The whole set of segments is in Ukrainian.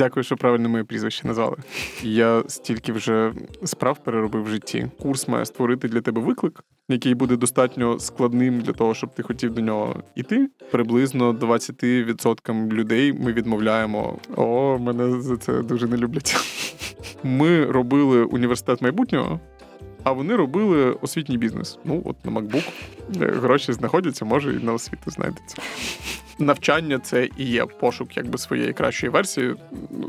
Дякую, що правильно моє прізвище назвали. Я стільки вже справ переробив в житті. Курс має створити для тебе виклик, який буде достатньо складним для того, щоб ти хотів до нього іти. Приблизно 20% людей ми відмовляємо. О, мене за це дуже не люблять. Ми робили університет майбутнього. А вони робили освітній бізнес. Ну, от на MacBook гроші знаходяться, може, і на освіту знайдеться. Навчання це і є пошук якби своєї кращої версії.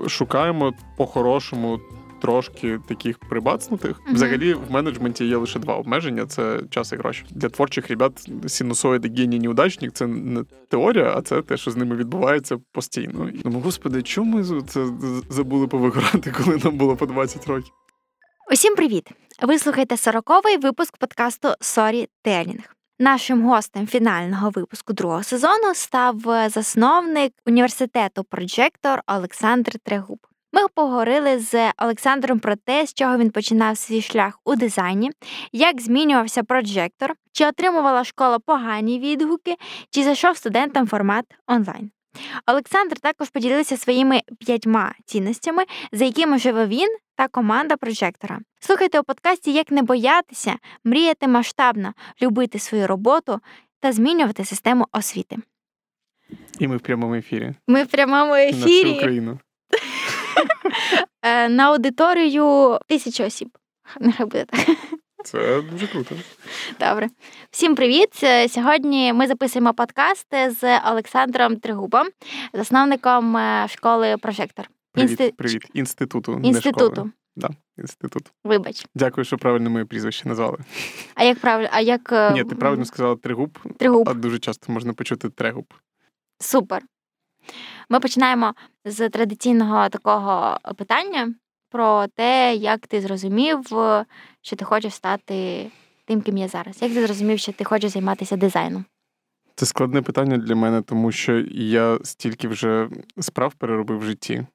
Шукаємо по-хорошому трошки таких прибацнутих. Mm-hmm. Взагалі, в менеджменті є лише два обмеження: це час і гроші. Для творчих ребят синусоїди геній неудачник це не теорія, а це те, що з ними відбувається постійно. Ну, господи, чому ми це забули повиграти, коли нам було по 20 років? Усім привіт! Ви слухаєте сороковий випуск подкасту Сорі Телінг. Нашим гостем фінального випуску другого сезону став засновник університету Проджектор Олександр Трегуб. Ми поговорили з Олександром про те, з чого він починав свій шлях у дизайні, як змінювався проджектор, чи отримувала школа погані відгуки, чи зайшов студентам формат онлайн. Олександр також поділився своїми п'ятьма цінностями, за якими живе він та команда прожектора. Слухайте у подкасті, як не боятися, мріяти масштабно, любити свою роботу та змінювати систему освіти. І ми в прямому ефірі. Ми в прямому ефірі. На всю Україну. Е, на аудиторію тисячі осіб. Нехай буде так. Це дуже круто. Добре. Всім привіт! Е, сьогодні ми записуємо подкаст з Олександром Тригубом, засновником е, школи Прожектор. Привіт, Інсти... привіт. Інституту. Інституту. Не. Да, інститут. Вибач. Дякую, що правильно моє прізвище назвали. А як правильно? А як... Ні, ти правильно сказала Тригуб, Тригуб. а дуже часто можна почути Трегуб. Супер. Ми починаємо з традиційного такого питання про те, як ти зрозумів, що ти хочеш стати тим, ким є зараз. Як ти зрозумів, що ти хочеш займатися дизайном? Це складне питання для мене, тому що я стільки вже справ переробив в житті.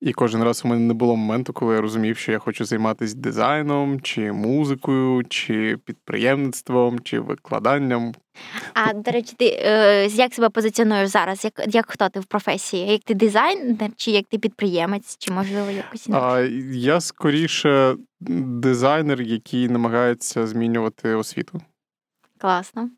І кожен раз у мене не було моменту, коли я розумів, що я хочу займатися дизайном, чи музикою, чи підприємництвом, чи викладанням. А до речі, ти е, як себе позиціонуєш зараз? Як як хто ти в професії? Як ти дизайнер, чи як ти підприємець, чи можливо якось А, Я скоріше дизайнер, який намагається змінювати освіту. Класно.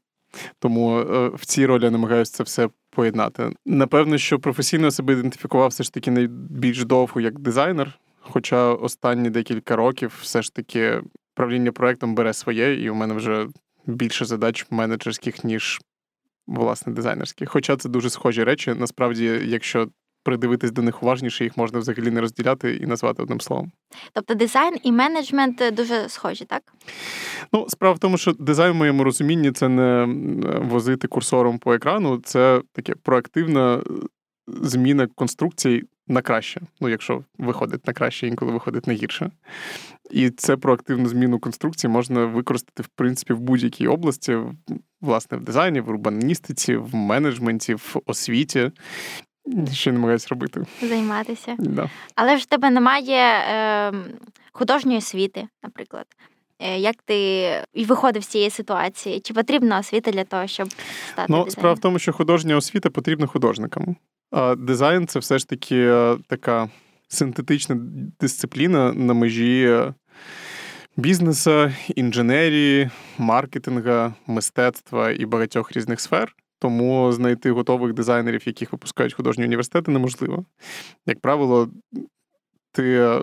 Тому е, в цій ролі я намагаюся це все поєднати. Напевно, що професійно себе ідентифікував все ж таки найбільш довго як дизайнер. Хоча останні декілька років все ж таки правління проектом бере своє, і у мене вже більше задач менеджерських, ніж власне дизайнерських. Хоча це дуже схожі речі. Насправді, якщо придивитись до них уважніше, їх можна взагалі не розділяти і назвати одним словом. Тобто дизайн і менеджмент дуже схожі, так? Ну, справа в тому, що дизайн в моєму розумінні це не возити курсором по екрану, це таке проактивна е, зміна конструкцій на краще. Ну, якщо виходить на краще, інколи виходить на гірше. І це проактивну зміну конструкції можна використати, в принципі, в будь-якій області, власне, в дизайні, в урбаністиці, в менеджменті, в освіті. Ще намагаюся робити. Займатися. Да. Але ж в тебе немає е, художньої освіти, наприклад. Е, як ти виходив з цієї ситуації? Чи потрібна освіта для того, щоб стати? Ну, дизайнером? справа в тому, що художня освіта потрібна художникам. А дизайн це все ж таки е, така синтетична дисципліна на межі е, бізнесу, інженерії, маркетинга, мистецтва і багатьох різних сфер. Тому знайти готових дизайнерів, яких випускають художні університети, неможливо. Як правило, ти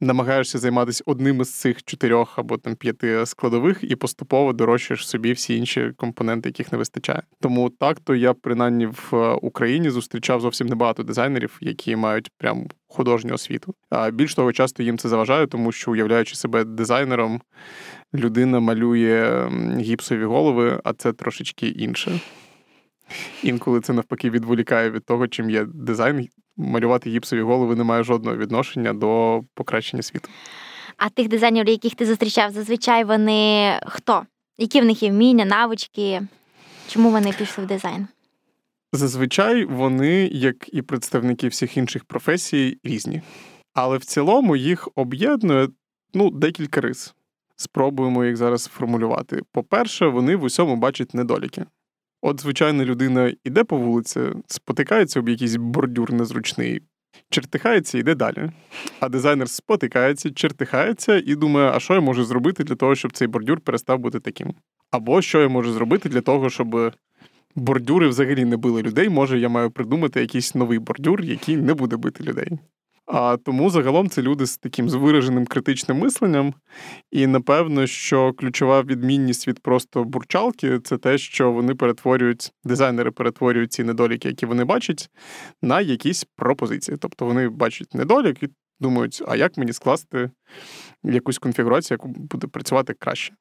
намагаєшся займатися одним із цих чотирьох або там п'яти складових і поступово дорощуєш собі всі інші компоненти, яких не вистачає. Тому так то я принаймні в Україні зустрічав зовсім небагато дизайнерів, які мають прям художню освіту. А більш того, часто їм це заважає, тому що уявляючи себе дизайнером, людина малює гіпсові голови, а це трошечки інше. Інколи це навпаки відволікає від того, чим є дизайн. Малювати гіпсові голови не має жодного відношення до покращення світу. А тих дизайнерів, яких ти зустрічав, зазвичай вони хто? Які в них є вміння, навички? Чому вони пішли в дизайн? Зазвичай вони, як і представники всіх інших професій, різні. Але в цілому їх об'єднує ну, декілька рис. Спробуємо їх зараз сформулювати. По-перше, вони в усьому бачать недоліки. От, звичайна людина йде по вулиці, спотикається об якийсь бордюр незручний, чертихається йде далі. А дизайнер спотикається, чертихається і думає, а що я можу зробити для того, щоб цей бордюр перестав бути таким. Або що я можу зробити для того, щоб бордюри взагалі не били людей. Може, я маю придумати якийсь новий бордюр, який не буде бити людей. А тому загалом це люди з таким з вираженим критичним мисленням. І напевно, що ключова відмінність від просто бурчалки це те, що вони перетворюють, дизайнери перетворюють ці недоліки, які вони бачать, на якісь пропозиції. Тобто вони бачать недолік і думають, а як мені скласти якусь конфігурацію, яку буде працювати краще.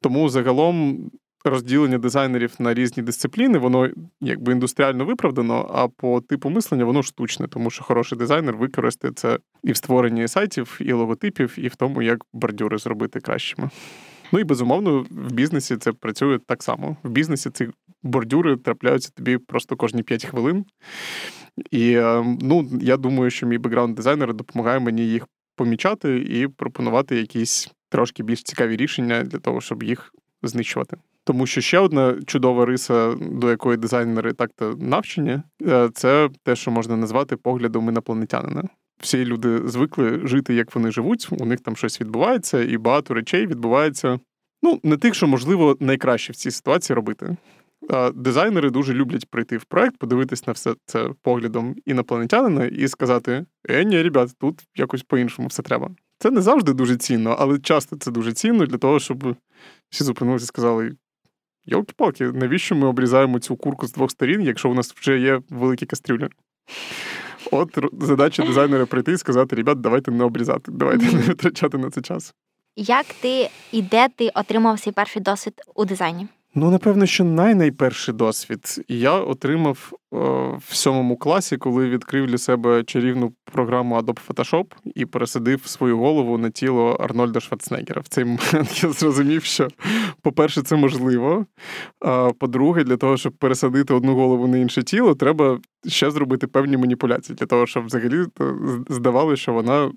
Тому загалом розділення дизайнерів на різні дисципліни, воно якби індустріально виправдано, а по типу мислення воно штучне, тому що хороший дизайнер використає це і в створенні сайтів, і логотипів, і в тому, як бордюри зробити кращими. Ну і безумовно, в бізнесі це працює так само. В бізнесі ці бордюри трапляються тобі просто кожні 5 хвилин. І е, ну, я думаю, що мій бекграунд дизайнер допомагає мені їх помічати і пропонувати якісь трошки більш цікаві рішення для того, щоб їх знищувати. Тому що ще одна чудова риса, до якої дизайнери так-то навчені, е, це те, що можна назвати поглядом інопланетянина. Всі люди звикли жити, як вони живуть, у них там щось відбувається, і багато речей відбувається. Ну, не тих, що можливо найкраще в цій ситуації робити. Дизайнери дуже люблять прийти в проект, подивитись на все це поглядом інопланетянина і сказати: Е, ні, ребят, тут якось по-іншому все треба. Це не завжди дуже цінно, але часто це дуже цінно для того, щоб всі зупинилися і сказали: Йолки-палки, навіщо ми обрізаємо цю курку з двох сторін, якщо у нас вже є великі кастрюлі? От задача дизайнера прийти і сказати: ребят, давайте не обрізати, давайте не витрачати на це час. Як ти і де ти отримав свій перший досвід у дизайні? Ну, напевно, що найнайперший досвід я отримав е, в сьомому класі, коли відкрив для себе чарівну програму Adobe Photoshop і пересадив свою голову на тіло Арнольда Шварценеггера. В цей момент я зрозумів, що, по-перше, це можливо. А по-друге, для того, щоб пересадити одну голову на інше тіло, треба ще зробити певні маніпуляції для того, щоб взагалі здавалося, що вона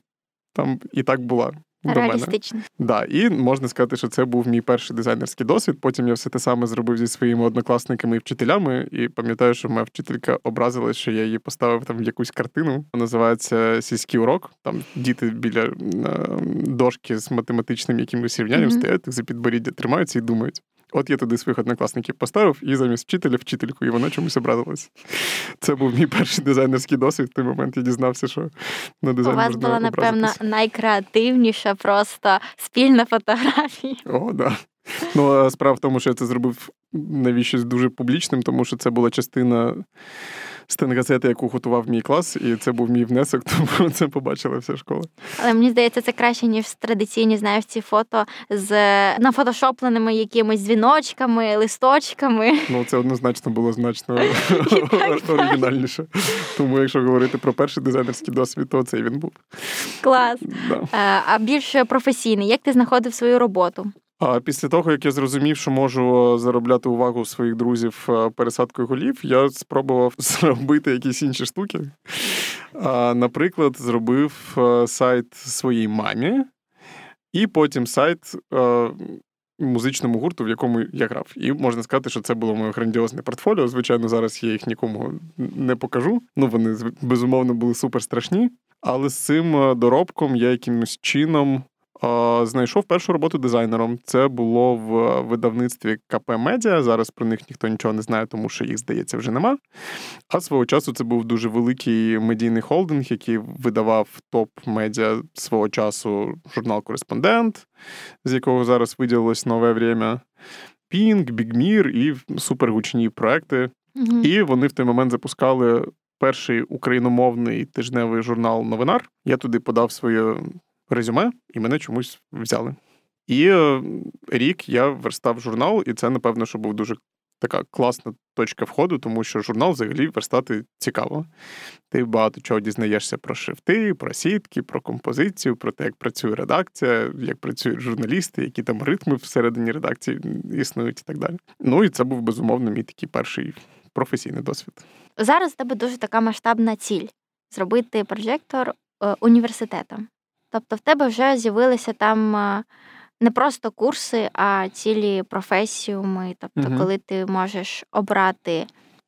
там і так була. Реалістично. Да, І можна сказати, що це був мій перший дизайнерський досвід. Потім я все те саме зробив зі своїми однокласниками і вчителями. І пам'ятаю, що моя вчителька образилась, що я її поставив там в якусь картину. Називається Сільський урок. Там діти біля е, дошки з математичним якимось рівнянням mm-hmm. стоять, за підборіддя тримаються і думають. От я туди своїх однокласників поставив і замість вчителя вчительку, і вона чомусь обрадилась. Це був мій перший дизайнерський досвід. В той момент я дізнався, що на дизайн У вас можна була, напевно, найкреативніша просто спільна фотографія. О, да. Ну, справа в тому, що я це зробив навіщось дуже публічним, тому що це була частина стенгазети, яку готував мій клас, і це був мій внесок, тому це побачила вся школа. Але мені здається, це краще, ніж традиційні знаєш, ці фото з нафотошопленими якимись дзвіночками, листочками. Ну, це однозначно було значно оригінальніше. Тому, якщо говорити про перший дизайнерський досвід, то цей він був. Клас. Е, а більш професійний, як ти знаходив свою роботу? А після того, як я зрозумів, що можу заробляти увагу своїх друзів е, пересадкою голів, я спробував зробити якісь інші штуки. Наприклад, зробив е, сайт своїй мамі, і потім сайт е, музичному гурту, в якому я грав. І можна сказати, що це було моє грандіозне портфоліо. Звичайно, зараз я їх нікому не покажу. Ну, вони безумовно були супер страшні. Але з цим доробком я якимось чином Знайшов першу роботу дизайнером. Це було в видавництві КП Медіа. Зараз про них ніхто нічого не знає, тому що їх, здається, вже нема. А свого часу це був дуже великий медійний холдинг, який видавав топ-медіа свого часу журнал Кореспондент, з якого зараз виділилось нове время. Пінк, Бігмір і супергучні проекти. Угу. І вони в той момент запускали перший україномовний тижневий журнал Новинар. Я туди подав своє резюме, і мене чомусь взяли. І е, рік я верстав журнал, і це, напевно, що був дуже така класна точка входу, тому що журнал взагалі верстати цікаво. Ти багато чого дізнаєшся про шрифти, про сітки, про композицію, про те, як працює редакція, як працюють журналісти, які там ритми всередині редакції існують і так далі. Ну і це був безумовно мій такий перший професійний досвід. Зараз у тебе дуже така масштабна ціль зробити прожектор е, університетом. Тобто в тебе вже з'явилися там не просто курси, а цілі професіуми. Тобто, угу. коли ти можеш обрати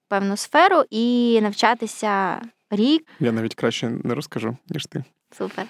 певну сферу і навчатися рік. Я навіть краще не розкажу, ніж ти. Супер.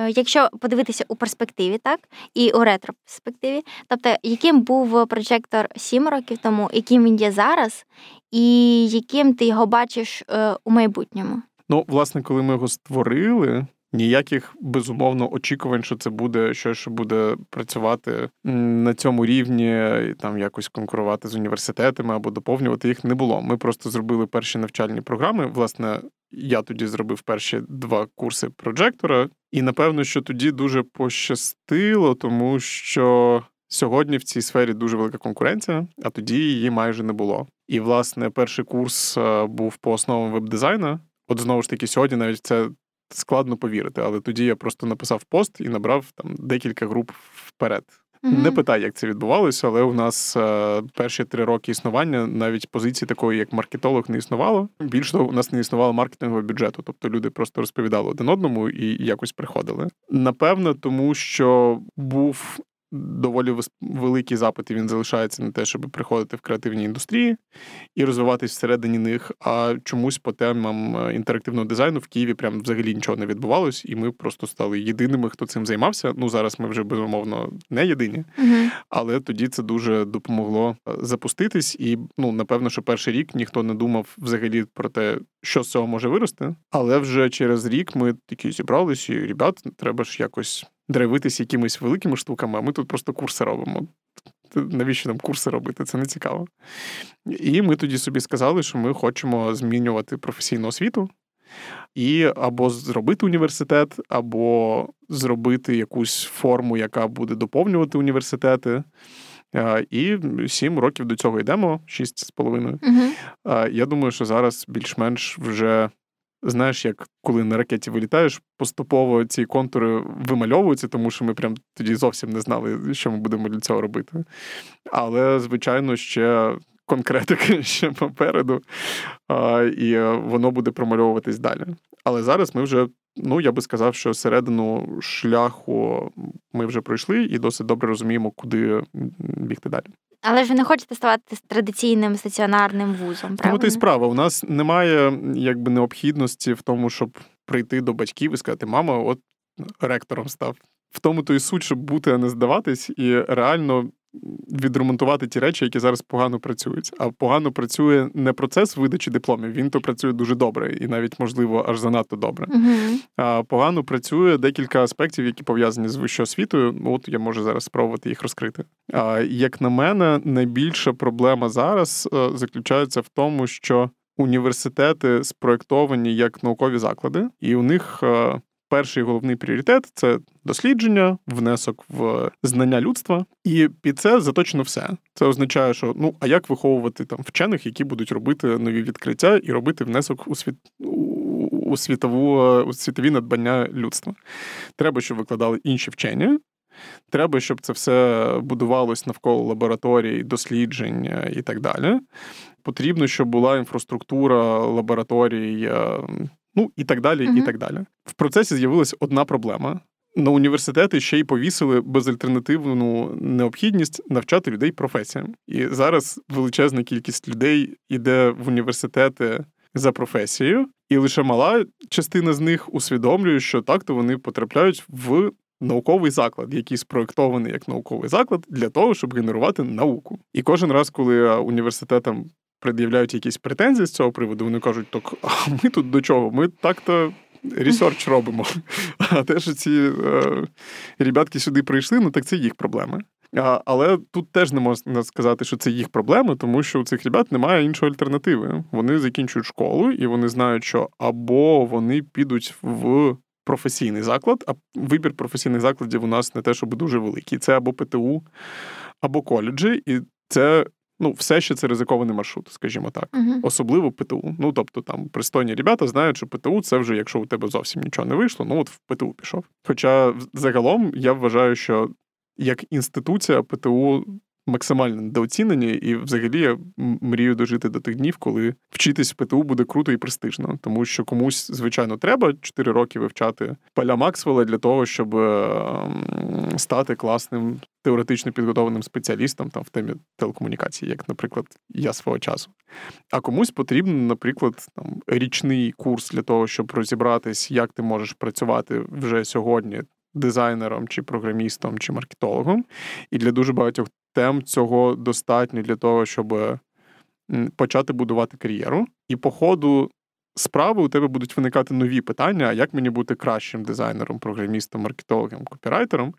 Е, якщо подивитися у перспективі, так і у ретро-перспективі, тобто, яким був прожектор 7 років тому, яким він є зараз, і яким ти його бачиш е, у майбутньому? Ну, власне, коли ми його створили, ніяких безумовно очікувань, що це буде щось, що буде працювати на цьому рівні, і там якось конкурувати з університетами або доповнювати їх не було. Ми просто зробили перші навчальні програми. Власне, я тоді зробив перші два курси проджектора, і напевно, що тоді дуже пощастило, тому що. Сьогодні в цій сфері дуже велика конкуренція, а тоді її майже не було. І, власне, перший курс е, був по основам веб-дизайну. От знову ж таки, сьогодні навіть це складно повірити, але тоді я просто написав пост і набрав там декілька груп вперед. Mm-hmm. Не питай, як це відбувалося, але у нас е, перші три роки існування навіть позиції такої, як маркетолог, не існувало. Більш того, у нас не існувало маркетингового бюджету, тобто люди просто розповідали один одному і якось приходили. Напевно, тому що був доволі великий запит, і він залишається на те, щоб приходити в креативні індустрії і розвиватись всередині них. А чомусь по темам е, інтерактивного дизайну в Києві прям взагалі нічого не відбувалось, і ми просто стали єдиними, хто цим займався. Ну зараз ми вже безумовно не єдині, але тоді це дуже допомогло е, запуститись. І ну напевно, що перший рік ніхто не думав взагалі про те, що з цього може вирости. Але вже через рік ми такі зібралися, і ребят, треба ж якось драйвитись якимись великими штуками, а ми тут просто курси робимо. Навіщо нам курси робити? Це не цікаво. І ми тоді собі сказали, що ми хочемо змінювати професійну освіту і або зробити університет, або зробити якусь форму, яка буде доповнювати університети. І сім років до цього йдемо, шість з половиною. Я думаю, що зараз більш-менш вже Знаєш, як коли на ракеті вилітаєш, поступово ці контури вимальовуються, тому що ми прям тоді зовсім не знали, що ми будемо для цього робити. Але, звичайно, ще конкретики ще попереду, і воно буде промальовуватись далі. Але зараз ми вже, ну я би сказав, що середину шляху ми вже пройшли і досить добре розуміємо, куди бігти далі. Але ж ви не хочете ставати традиційним стаціонарним вузом. правильно? Ну, то й справа. У нас немає якби необхідності в тому, щоб прийти до батьків і сказати, мама, от ректором став. В тому то і суть, щоб бути, а не здаватись, і реально відремонтувати ті речі, які зараз погано працюють. А погано працює не процес видачі дипломів, він то працює дуже добре і навіть, можливо, аж занадто добре. Uh-huh. А погано працює декілька аспектів, які пов'язані з вищою освітою. От я можу зараз спробувати їх розкрити. А як на мене, найбільша проблема зараз е, заключається в тому, що університети спроектовані як наукові заклади, і у них е, перший головний пріоритет це дослідження, внесок в знання людства, і під це заточено все. Це означає, що ну а як виховувати там вчених, які будуть робити нові відкриття і робити внесок у світ. У світову у світові надбання людства. Треба, щоб викладали інші вчені. Треба, щоб це все будувалось навколо лабораторій, досліджень і так далі. Потрібно, щоб була інфраструктура лабораторій ну і так далі. uh І так далі. В процесі з'явилася одна проблема. На університети ще й повісили безальтернативну необхідність навчати людей професіям. І зараз величезна кількість людей йде в університети за професією, і лише мала частина з них усвідомлює, що так-то вони потрапляють в науковий заклад, який спроектований як науковий заклад для того, щоб генерувати науку. І кожен раз, коли університетам пред'являють якісь претензії з цього приводу, вони кажуть, так а ми тут до чого? Ми так-то ресерч робимо. А те, що ці е, ребятки сюди прийшли, ну так це їх проблеми. А, Але тут теж не можна сказати, що це їх проблеми, тому що у цих ребят немає іншої альтернативи. Вони закінчують школу, і вони знають, що або вони підуть в професійний заклад, а вибір професійних закладів у нас не те, щоб дуже великий. Це або ПТУ, або коледжі, і це Ну, все ще це ризикований маршрут, скажімо так, uh-huh. особливо ПТУ. Ну тобто там пристойні ребята знають, що ПТУ це вже якщо у тебе зовсім нічого не вийшло, ну от в ПТУ пішов. Хоча загалом я вважаю, що як інституція ПТУ максимально недооцінені, і взагалі я мрію дожити до тих днів, коли вчитись в ПТУ буде круто і престижно, тому що комусь, звичайно, треба 4 роки вивчати поля Максвелла для того, щоб ем, стати класним теоретично підготовленим спеціалістом там в темі телекомунікації, як, наприклад, я свого часу. А комусь потрібен, наприклад, там річний курс для того, щоб розібратись, як ти можеш працювати вже сьогодні. Дизайнером, чи програмістом, чи маркетологом, і для дуже багатьох тем цього достатньо для того, щоб почати будувати кар'єру. І по ходу справи у тебе будуть виникати нові питання: як мені бути кращим дизайнером, програмістом, маркетологом, копірайтером.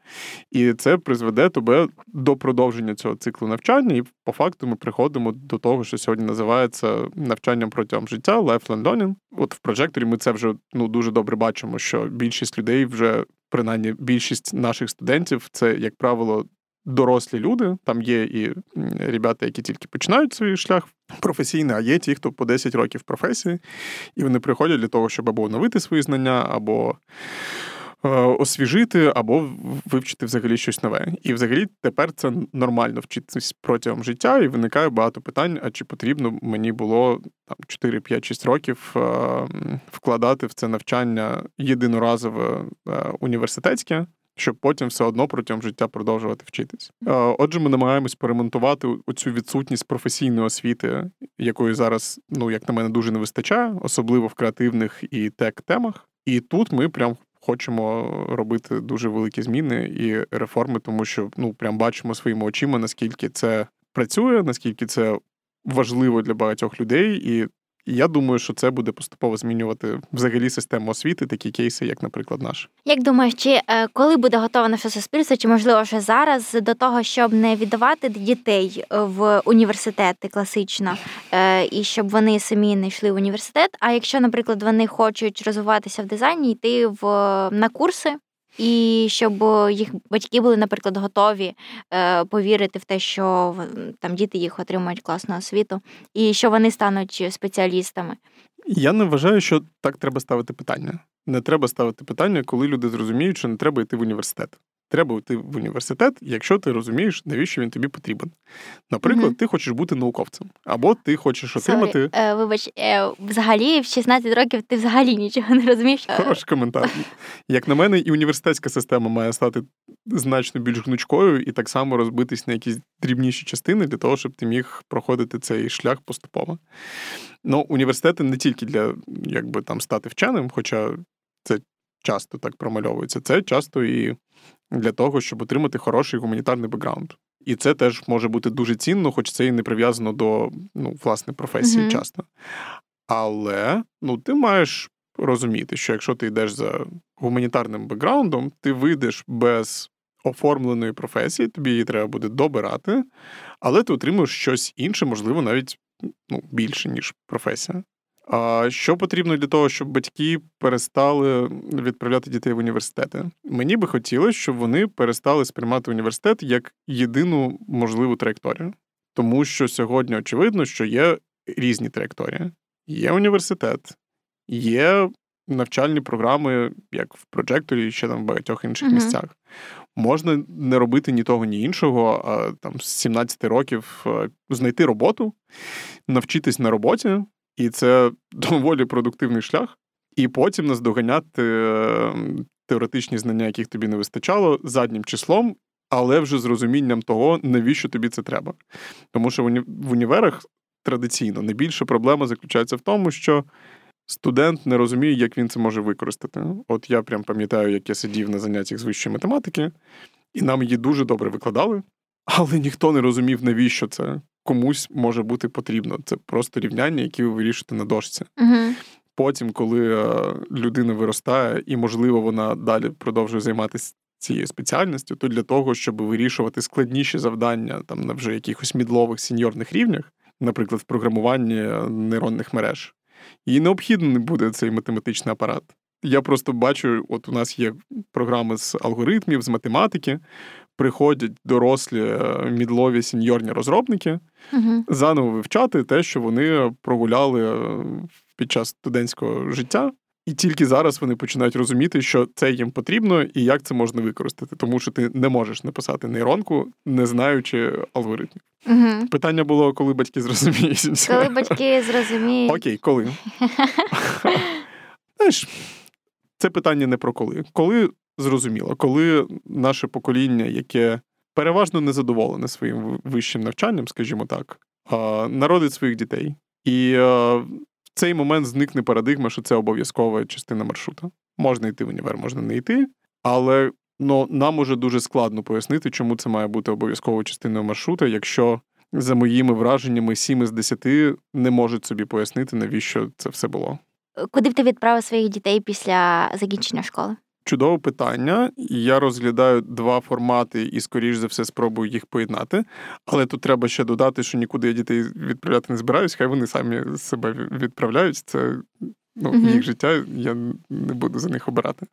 І це призведе тебе до продовження цього циклу навчання. І по факту ми приходимо до того, що сьогодні називається навчанням протягом життя, lifelong learning. От в прожекторі ми це вже ну дуже добре бачимо, що більшість людей вже. Принаймні, більшість наших студентів це, як правило, дорослі люди. Там є і ребята, які тільки починають свій шлях професійний, а є ті, хто по 10 років професії, і вони приходять для того, щоб або оновити свої знання, або е, освіжити, або вивчити взагалі щось нове. І взагалі тепер це нормально вчитись протягом життя, і виникає багато питань: а чи потрібно мені було там 4, 5, 6 років е, вкладати в це навчання єдиноразове е, університетське щоб потім все одно протягом життя продовжувати вчитись. Отже, ми намагаємось поремонтувати оцю відсутність професійної освіти, якої зараз, ну як на мене, дуже не вистачає, особливо в креативних і тек-темах. І тут ми прям. Хочемо робити дуже великі зміни і реформи, тому що ну прям бачимо своїми очима, наскільки це працює, наскільки це важливо для багатьох людей, і і я думаю, що це буде поступово змінювати взагалі систему освіти, такі кейси, як, наприклад, наш. Як думаєш, чи е, коли буде готове наше суспільство, чи можливо вже зараз до того, щоб не віддавати дітей в університети класично, е, і щоб вони самі не йшли в університет? А якщо, наприклад, вони хочуть розвиватися в дизайні, йти в на курси і щоб їх батьки були, наприклад, готові е, повірити в те, що там діти їх отримують класну освіту, і що вони стануть спеціалістами. Я не вважаю, що так треба ставити питання. Не треба ставити питання, коли люди зрозуміють, що не треба йти в університет треба йти в університет, якщо ти розумієш, навіщо він тобі потрібен. Наприклад, mm-hmm. ти хочеш бути науковцем, або ти хочеш отримати. Sorry. Е, Вибач, е, взагалі в 16 років ти взагалі нічого не розумієш. Хороший коментар. Як на мене, і університетська система має стати значно більш гнучкою і так само розбитись на якісь дрібніші частини для того, щоб ти міг проходити цей шлях поступово. Ну, університети не тільки для якби там стати вченим, хоча це часто так промальовується, це часто і для того, щоб отримати хороший гуманітарний бекграунд. І це теж може бути дуже цінно, хоч це і не прив'язано до ну, власне професії mm-hmm. часто. Але ну, ти маєш розуміти, що якщо ти йдеш за гуманітарним бекграундом, ти вийдеш без оформленої професії, тобі її треба буде добирати, але ти отримуєш щось інше, можливо, навіть ну, більше, ніж професія. А що потрібно для того, щоб батьки перестали відправляти дітей в університети? Мені би хотілося, щоб вони перестали сприймати університет як єдину можливу траєкторію. Тому що сьогодні очевидно, що є різні траєкторії. Є університет, є навчальні програми, як в прожекторі, і ще там в багатьох інших uh-huh. місцях. Можна не робити ні того, ні іншого, а там з 17 років е, знайти роботу, навчитись на роботі. І це доволі продуктивний шлях. І потім наздоганяти ем, теоретичні знання, яких тобі не вистачало, заднім числом, але вже з розумінням того, навіщо тобі це треба. Тому що в універах традиційно найбільша проблема заключається в тому, що студент не розуміє, як він це може використати. От я прям пам'ятаю, як я сидів на заняттях з вищої математики, і нам її дуже добре викладали, але ніхто не розумів, навіщо це комусь може бути потрібно. Це просто рівняння, які ви вирішуєте на дошці. Угу. Потім, коли е, людина виростає, і, можливо, вона далі продовжує займатися цією спеціальністю, то для того, щоб вирішувати складніші завдання там на вже якихось мідлових сеньорних рівнях, наприклад, в програмуванні нейронних мереж, їй необхідно не буде цей математичний апарат. Я просто бачу, от у нас є програми з алгоритмів, з математики, приходять дорослі е, мідлові сеньорні розробники угу. заново вивчати те, що вони прогуляли е, під час студентського життя. І тільки зараз вони починають розуміти, що це їм потрібно і як це можна використати, тому що ти не можеш написати нейронку, не знаючи алгоритмів. Угу. Питання було, коли батьки зрозуміють. Коли батьки зрозуміють. Окей, коли? Знаєш, це питання не про коли. Коли зрозуміло, коли наше покоління, яке переважно незадоволене своїм вищим навчанням, скажімо так, народить своїх дітей. І в цей момент зникне парадигма, що це обов'язкова частина маршрута. Можна йти в універ, можна не йти, але ну, нам уже дуже складно пояснити, чому це має бути обов'язковою частиною маршрута, якщо за моїми враженнями 7 з 10 не можуть собі пояснити, навіщо це все було. Куди б ти відправив своїх дітей після закінчення школи? Чудове питання. Я розглядаю два формати і, скоріш за все, спробую їх поєднати. Але тут треба ще додати, що нікуди я дітей відправляти не збираюсь, хай вони самі себе відправляють. Це ну, uh їх життя, я не буду за них обирати.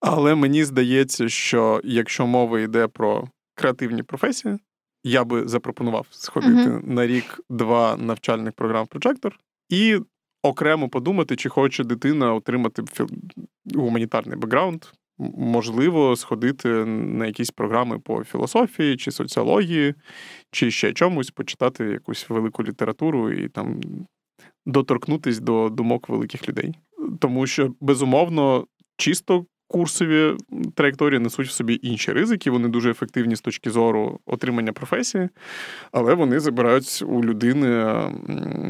Але мені здається, що якщо мова йде про креативні професії, я би запропонував сходити uh на рік-два навчальних програм в прожектор і окремо подумати, чи хоче дитина отримати гуманітарний бекграунд. Можливо, сходити на якісь програми по філософії чи соціології, чи ще чомусь, почитати якусь велику літературу і там доторкнутись до думок великих людей. Тому що, безумовно, чисто курсові траєкторії несуть в собі інші ризики. Вони дуже ефективні з точки зору отримання професії, але вони забирають у людини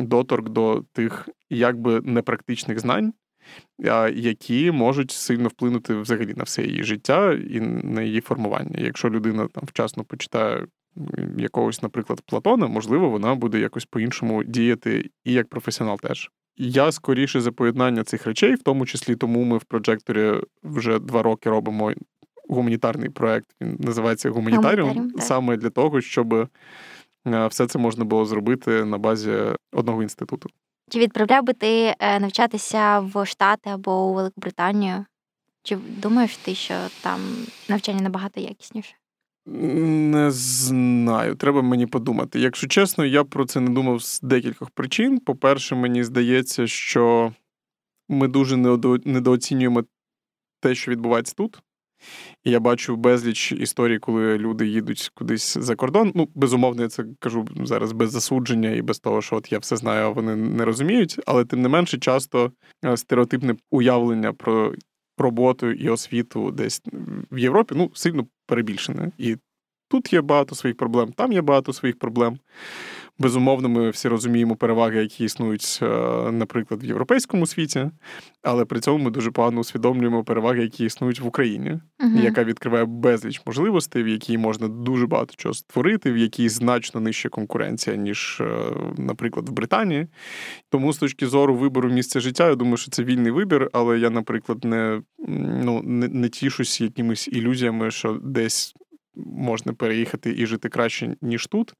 доторк до тих якби непрактичних знань. Які можуть сильно вплинути взагалі на все її життя і на її формування. Якщо людина там вчасно почитає якогось, наприклад, Платона, можливо, вона буде якось по-іншому діяти і як професіонал теж. Я скоріше за поєднання цих речей, в тому числі тому ми в Проджекторі вже два роки робимо гуманітарний проект. Він називається Гуманітаріум, саме для того, щоб е, все це можна було зробити на базі одного інституту. Чи відправляв би ти е, навчатися в Штати або у Великобританію? Чи думаєш ти, що там навчання набагато якісніше? Не знаю, треба мені подумати. Якщо чесно, я про це не думав з декількох причин. По-перше, мені здається, що ми дуже недооцінюємо те, що відбувається тут. І я бачу безліч історій, коли люди їдуть кудись за кордон. Ну, безумовно, я це кажу зараз без засудження і без того, що от я все знаю, вони не розуміють. Але тим не менше, часто е, стереотипне уявлення про роботу і освіту десь в Європі ну, сильно перебільшена. І тут є багато своїх проблем, там є багато своїх проблем. Безумовно, ми всі розуміємо переваги, які існують, е, наприклад, в європейському світі, але при цьому ми дуже погано усвідомлюємо переваги, які існують в Україні, uh-huh. яка відкриває безліч можливостей, в якій можна дуже багато чого створити, в якій значно нижча конкуренція, ніж, е, наприклад, в Британії. Тому з точки зору вибору місця життя, я думаю, що це вільний вибір, але я, наприклад, не ну, не, не тішусь якимись ілюзіями, що десь можна переїхати і жити краще, ніж тут.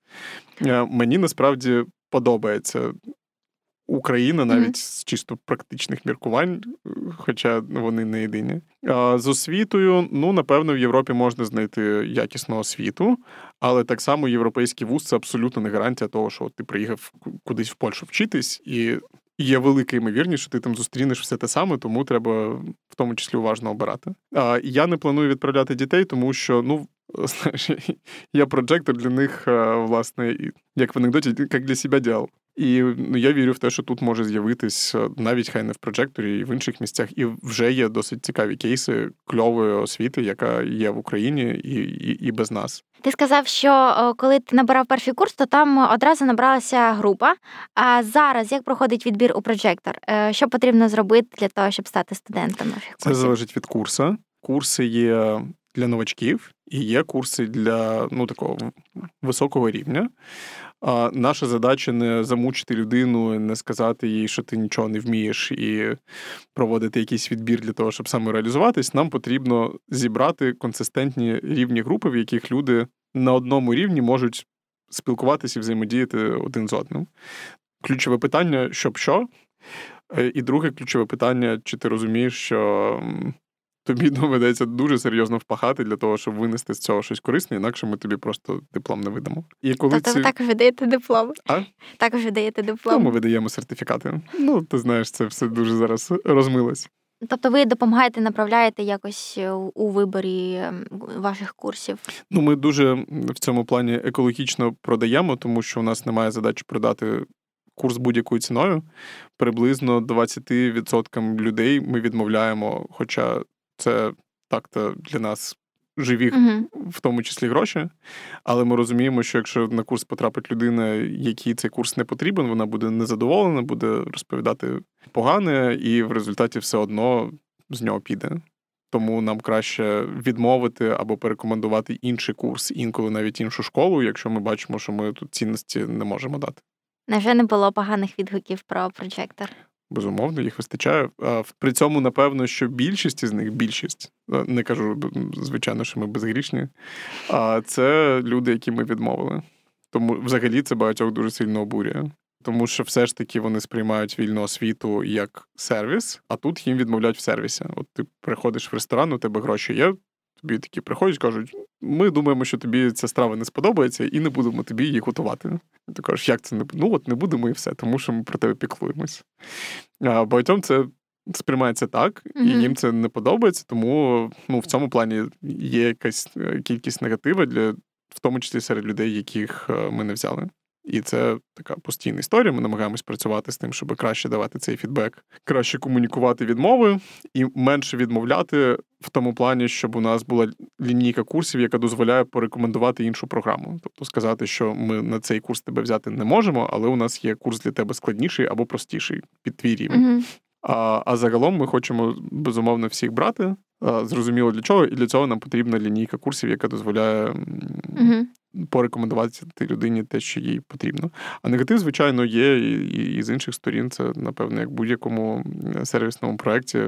Е, мені насправді подобається Україна навіть mm-hmm. з чисто практичних міркувань, хоча вони не єдині. А З освітою, ну, напевно, в Європі можна знайти якісну освіту, але так само європейський вуз це абсолютно не гарантія того, що ти приїхав кудись в Польщу вчитись, і є велика ймовірність, що ти там зустрінеш все те саме, тому треба в тому числі уважно обирати. А Я не планую відправляти дітей, тому що ну знаєш, я проджектор для них, власне, як в анекдоті, як для себе діяв. І ну, я вірю в те, що тут може з'явитись навіть хай не в проджекторі, і в інших місцях. І вже є досить цікаві кейси кльової освіти, яка є в Україні, і, і, і без нас. Ти сказав, що коли ти набирав перший курс, то там одразу набралася група. А зараз як проходить відбір у проджектор? Е, що потрібно зробити для того, щоб стати студентом? Це залежить від курсу. Курси є для новачків і є курси для ну, такого високого рівня. А Наша задача не замучити людину, не сказати їй, що ти нічого не вмієш, і проводити якийсь відбір для того, щоб самореалізуватись. Нам потрібно зібрати консистентні рівні групи, в яких люди на одному рівні можуть спілкуватися і взаємодіяти один з одним. Ключове питання, щоб що. Е, і друге ключове питання: чи ти розумієш, що тобі доведеться дуже серйозно впахати для того, щоб винести з цього щось корисне, інакше ми тобі просто диплом не видамо. І коли тобто ці... ви також видаєте диплом. А? Також видаєте диплом. Ну, ми видаємо сертифікати. Ну, ти знаєш, це все дуже зараз розмилось. Тобто ви допомагаєте, направляєте якось е, у виборі ем, ваших курсів? Ну, ми дуже в цьому плані екологічно продаємо, тому що у нас немає задачі продати курс будь-якою ціною. Приблизно 20% людей ми відмовляємо, хоча це так-то для нас живі, Угу. в тому числі гроші. Але ми розуміємо, що якщо на курс потрапить людина, якій цей курс не потрібен, вона буде незадоволена, буде розповідати погане, і в результаті все одно з нього піде. Тому нам краще відмовити або порекомендувати інший курс, інколи навіть іншу школу, якщо ми бачимо, що ми тут цінності не можемо дати. Невже не було поганих відгуків про прожектор? Безумовно, їх вистачає. При цьому, напевно, що більшість із них, більшість, е, не кажу, звичайно, що ми безгрішні, а це люди, які ми відмовили. Тому взагалі це багатьох дуже сильно обурює. Тому що все ж таки вони сприймають вільну освіту як сервіс, а тут їм відмовляють в сервісі. От ти приходиш в ресторан, у тебе гроші є. Тобі такі приходять, кажуть: ми думаємо, що тобі ця страва не сподобається, і не будемо тобі її готувати. І ти кажеш, як це не ну от не будемо і все, тому що ми про тебе піклуємось. А багатьом це сприймається так, і Мгм. їм це не подобається, тому ну, в цьому плані є якась е, кількість негатива для, в тому числі серед людей, яких е, ми не взяли. І це така постійна історія. Ми намагаємось працювати з тим, щоб краще давати цей фідбек, краще комунікувати відмови і менше відмовляти в тому плані, щоб у нас була лінійка курсів, яка дозволяє порекомендувати іншу програму. Тобто сказати, що ми на цей курс тебе взяти не можемо, але у нас є курс для тебе складніший або простіший під твій рівень. Угу. А, а загалом ми хочемо безумовно всіх брати. Зрозуміло для чого, і для цього нам потрібна лінійка курсів, яка дозволяє Угу. Порекомендувати людині те, що їй потрібно. А негатив, звичайно, є і, і, з інших сторін. Це, напевно, як будь-якому сервісному проєкті.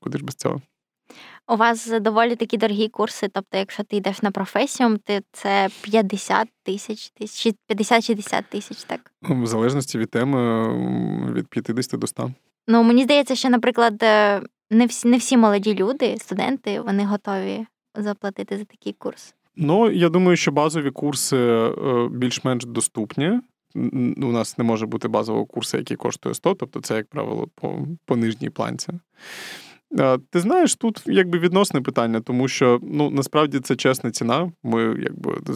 Куди ж без цього? У вас доволі такі дорогі курси. Тобто, якщо ти йдеш на професію, ти це 50 тисяч, тисяч 50-60 тисяч, так? В залежності від теми від 50 до 100. Ну мені здається, що, наприклад, е, не всі не всі молоді люди, студенти, вони готові заплатити за такий курс. Ну, я думаю, що базові курси е, більш-менш доступні. У нас не може бути базового курсу, який коштує 100, тобто це, як правило, по, по нижній планці. Е, Ти знаєш, тут якби відносне питання, тому що ну насправді це чесна ціна. Ми якби е,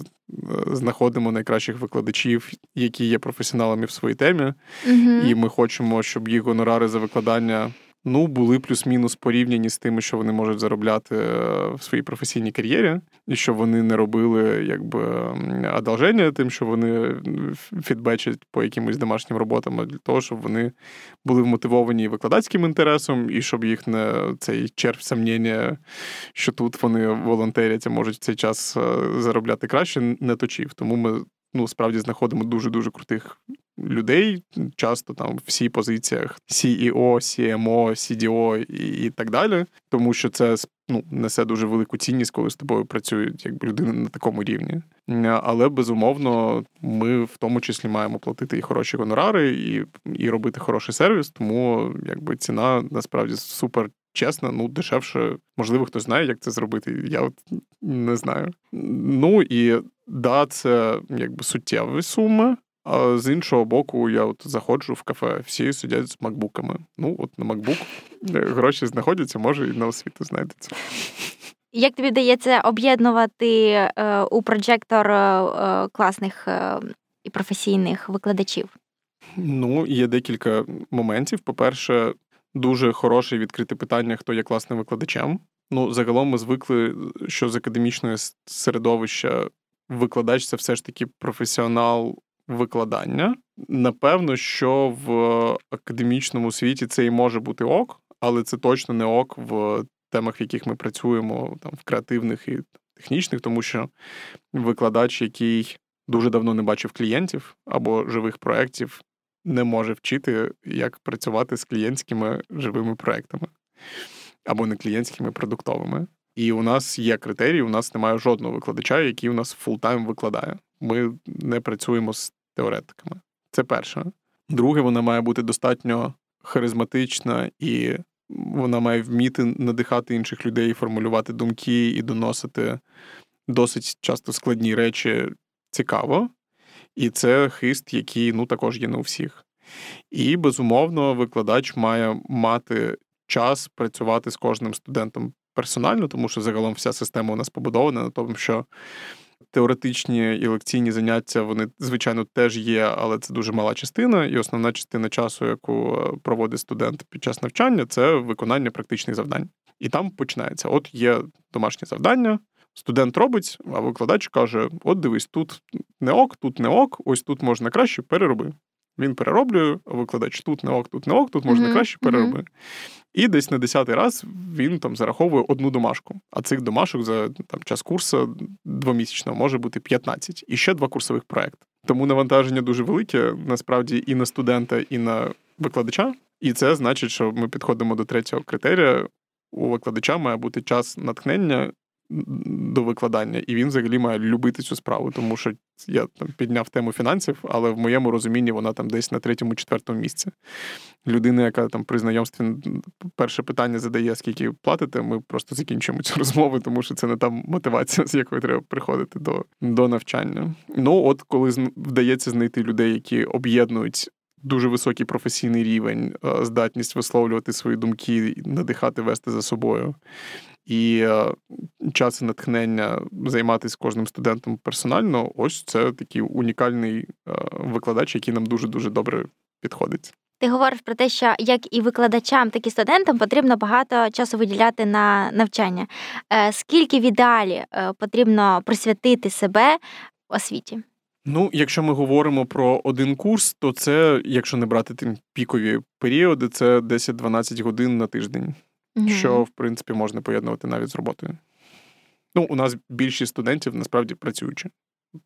знаходимо найкращих викладачів, які є професіоналами в своїй темі, Угу. і ми хочемо, щоб їх гонорари за викладання ну були плюс-мінус порівняні з тими, що вони можуть заробляти е, в своїй професійній кар'єрі, і щоб вони не робили якби одолження тим, що вони фідбечать по якимось домашнім роботам, для того, щоб вони були вмотивовані викладацьким інтересом, і щоб їх не цей черв сомнення, що тут вони волонтерять, а можуть в цей час е, заробляти краще, не точив. Тому ми ну справді знаходимо дуже дуже крутих людей, часто там в всі позиціях CEO, CMO, CDO і, і так далі, тому що це ну, несе дуже велику цінність, коли з тобою працюють якби людина на такому рівні. Але безумовно, ми в тому числі маємо платити і хороші гонорари, і, і робити хороший сервіс. Тому якби ціна насправді супер. Чесно, ну дешевше, можливо, хтось знає, як це зробити. Я от не знаю. Ну і да, це якби суттєві суми. А з іншого боку, я от заходжу в кафе, всі сидять з макбуками. Ну, от на макбук гроші знаходяться, може, і на освіту знайдеться. Як тобі вдається об'єднувати е, у прожектор е, е, класних е, і професійних викладачів? Ну, є декілька моментів. По-перше, дуже хороше відкрите питання, хто є класним викладачем. Ну, загалом ми звикли, що з академічного середовища викладач це все ж таки професіонал викладання. Напевно, що в академічному світі це і може бути ок, але це точно не ок в темах, в яких ми працюємо, там в креативних і технічних, тому що викладач, який дуже давно не бачив клієнтів або живих проєктів, не може вчити, як працювати з клієнтськими живими проектами або не клієнтськими продуктовими. І у нас є критерії, у нас немає жодного викладача, який у нас фултайм викладає. Ми не працюємо з теоретиками. Це перше. Друге, вона має бути достатньо харизматична і вона має вміти надихати інших людей, формулювати думки і доносити досить часто складні речі цікаво. І це хист, який ну також є не у всіх. І безумовно, викладач має мати час працювати з кожним студентом персонально, тому що загалом вся система у нас побудована на тому, що теоретичні і лекційні заняття, вони, звичайно, теж є, але це дуже мала частина. І основна частина часу, яку е, проводить студент під час навчання, це виконання практичних завдань. І там починається: от є домашнє завдання. Студент робить, а викладач каже: От дивись, тут не ок, тут не ок, ось тут можна краще, перероби. Він перероблює, а викладач тут не ок, тут не ок, тут можна uh-huh, краще перероби. Uh-huh. І десь на десятий раз він там зараховує одну домашку. А цих домашок за там час курсу двомісячного може бути 15. і ще два курсових проекти. Тому навантаження дуже велике, насправді, і на студента, і на викладача. І це значить, що ми підходимо до третього критерія. У викладача має бути час натхнення до викладання, і він взагалі має любити цю справу, тому що я там підняв тему фінансів, але в моєму розумінні вона там десь на третьому-четвертому місці. Людина, яка там при знайомстві перше питання задає, скільки платите, ми просто закінчуємо цю розмову, тому що це не та мотивація, з якою треба приходити до, до навчання. Ну, от коли вдається знайти людей, які об'єднують. Дуже високий професійний рівень, е, здатність висловлювати свої думки, надихати вести за собою і е, час і натхнення займатися кожним студентом персонально, ось це такий унікальний е, викладач, який нам дуже дуже добре підходить. Ти говориш про те, що як і викладачам, так і студентам потрібно багато часу виділяти на навчання. Е, скільки в ідеалі потрібно присвятити себе освіті? Ну, якщо ми говоримо про один курс, то це, якщо не брати тим пікові періоди, це 10-12 годин на тиждень угу. що в принципі можна поєднувати навіть з роботою. Ну, у нас більшість студентів насправді працюючі,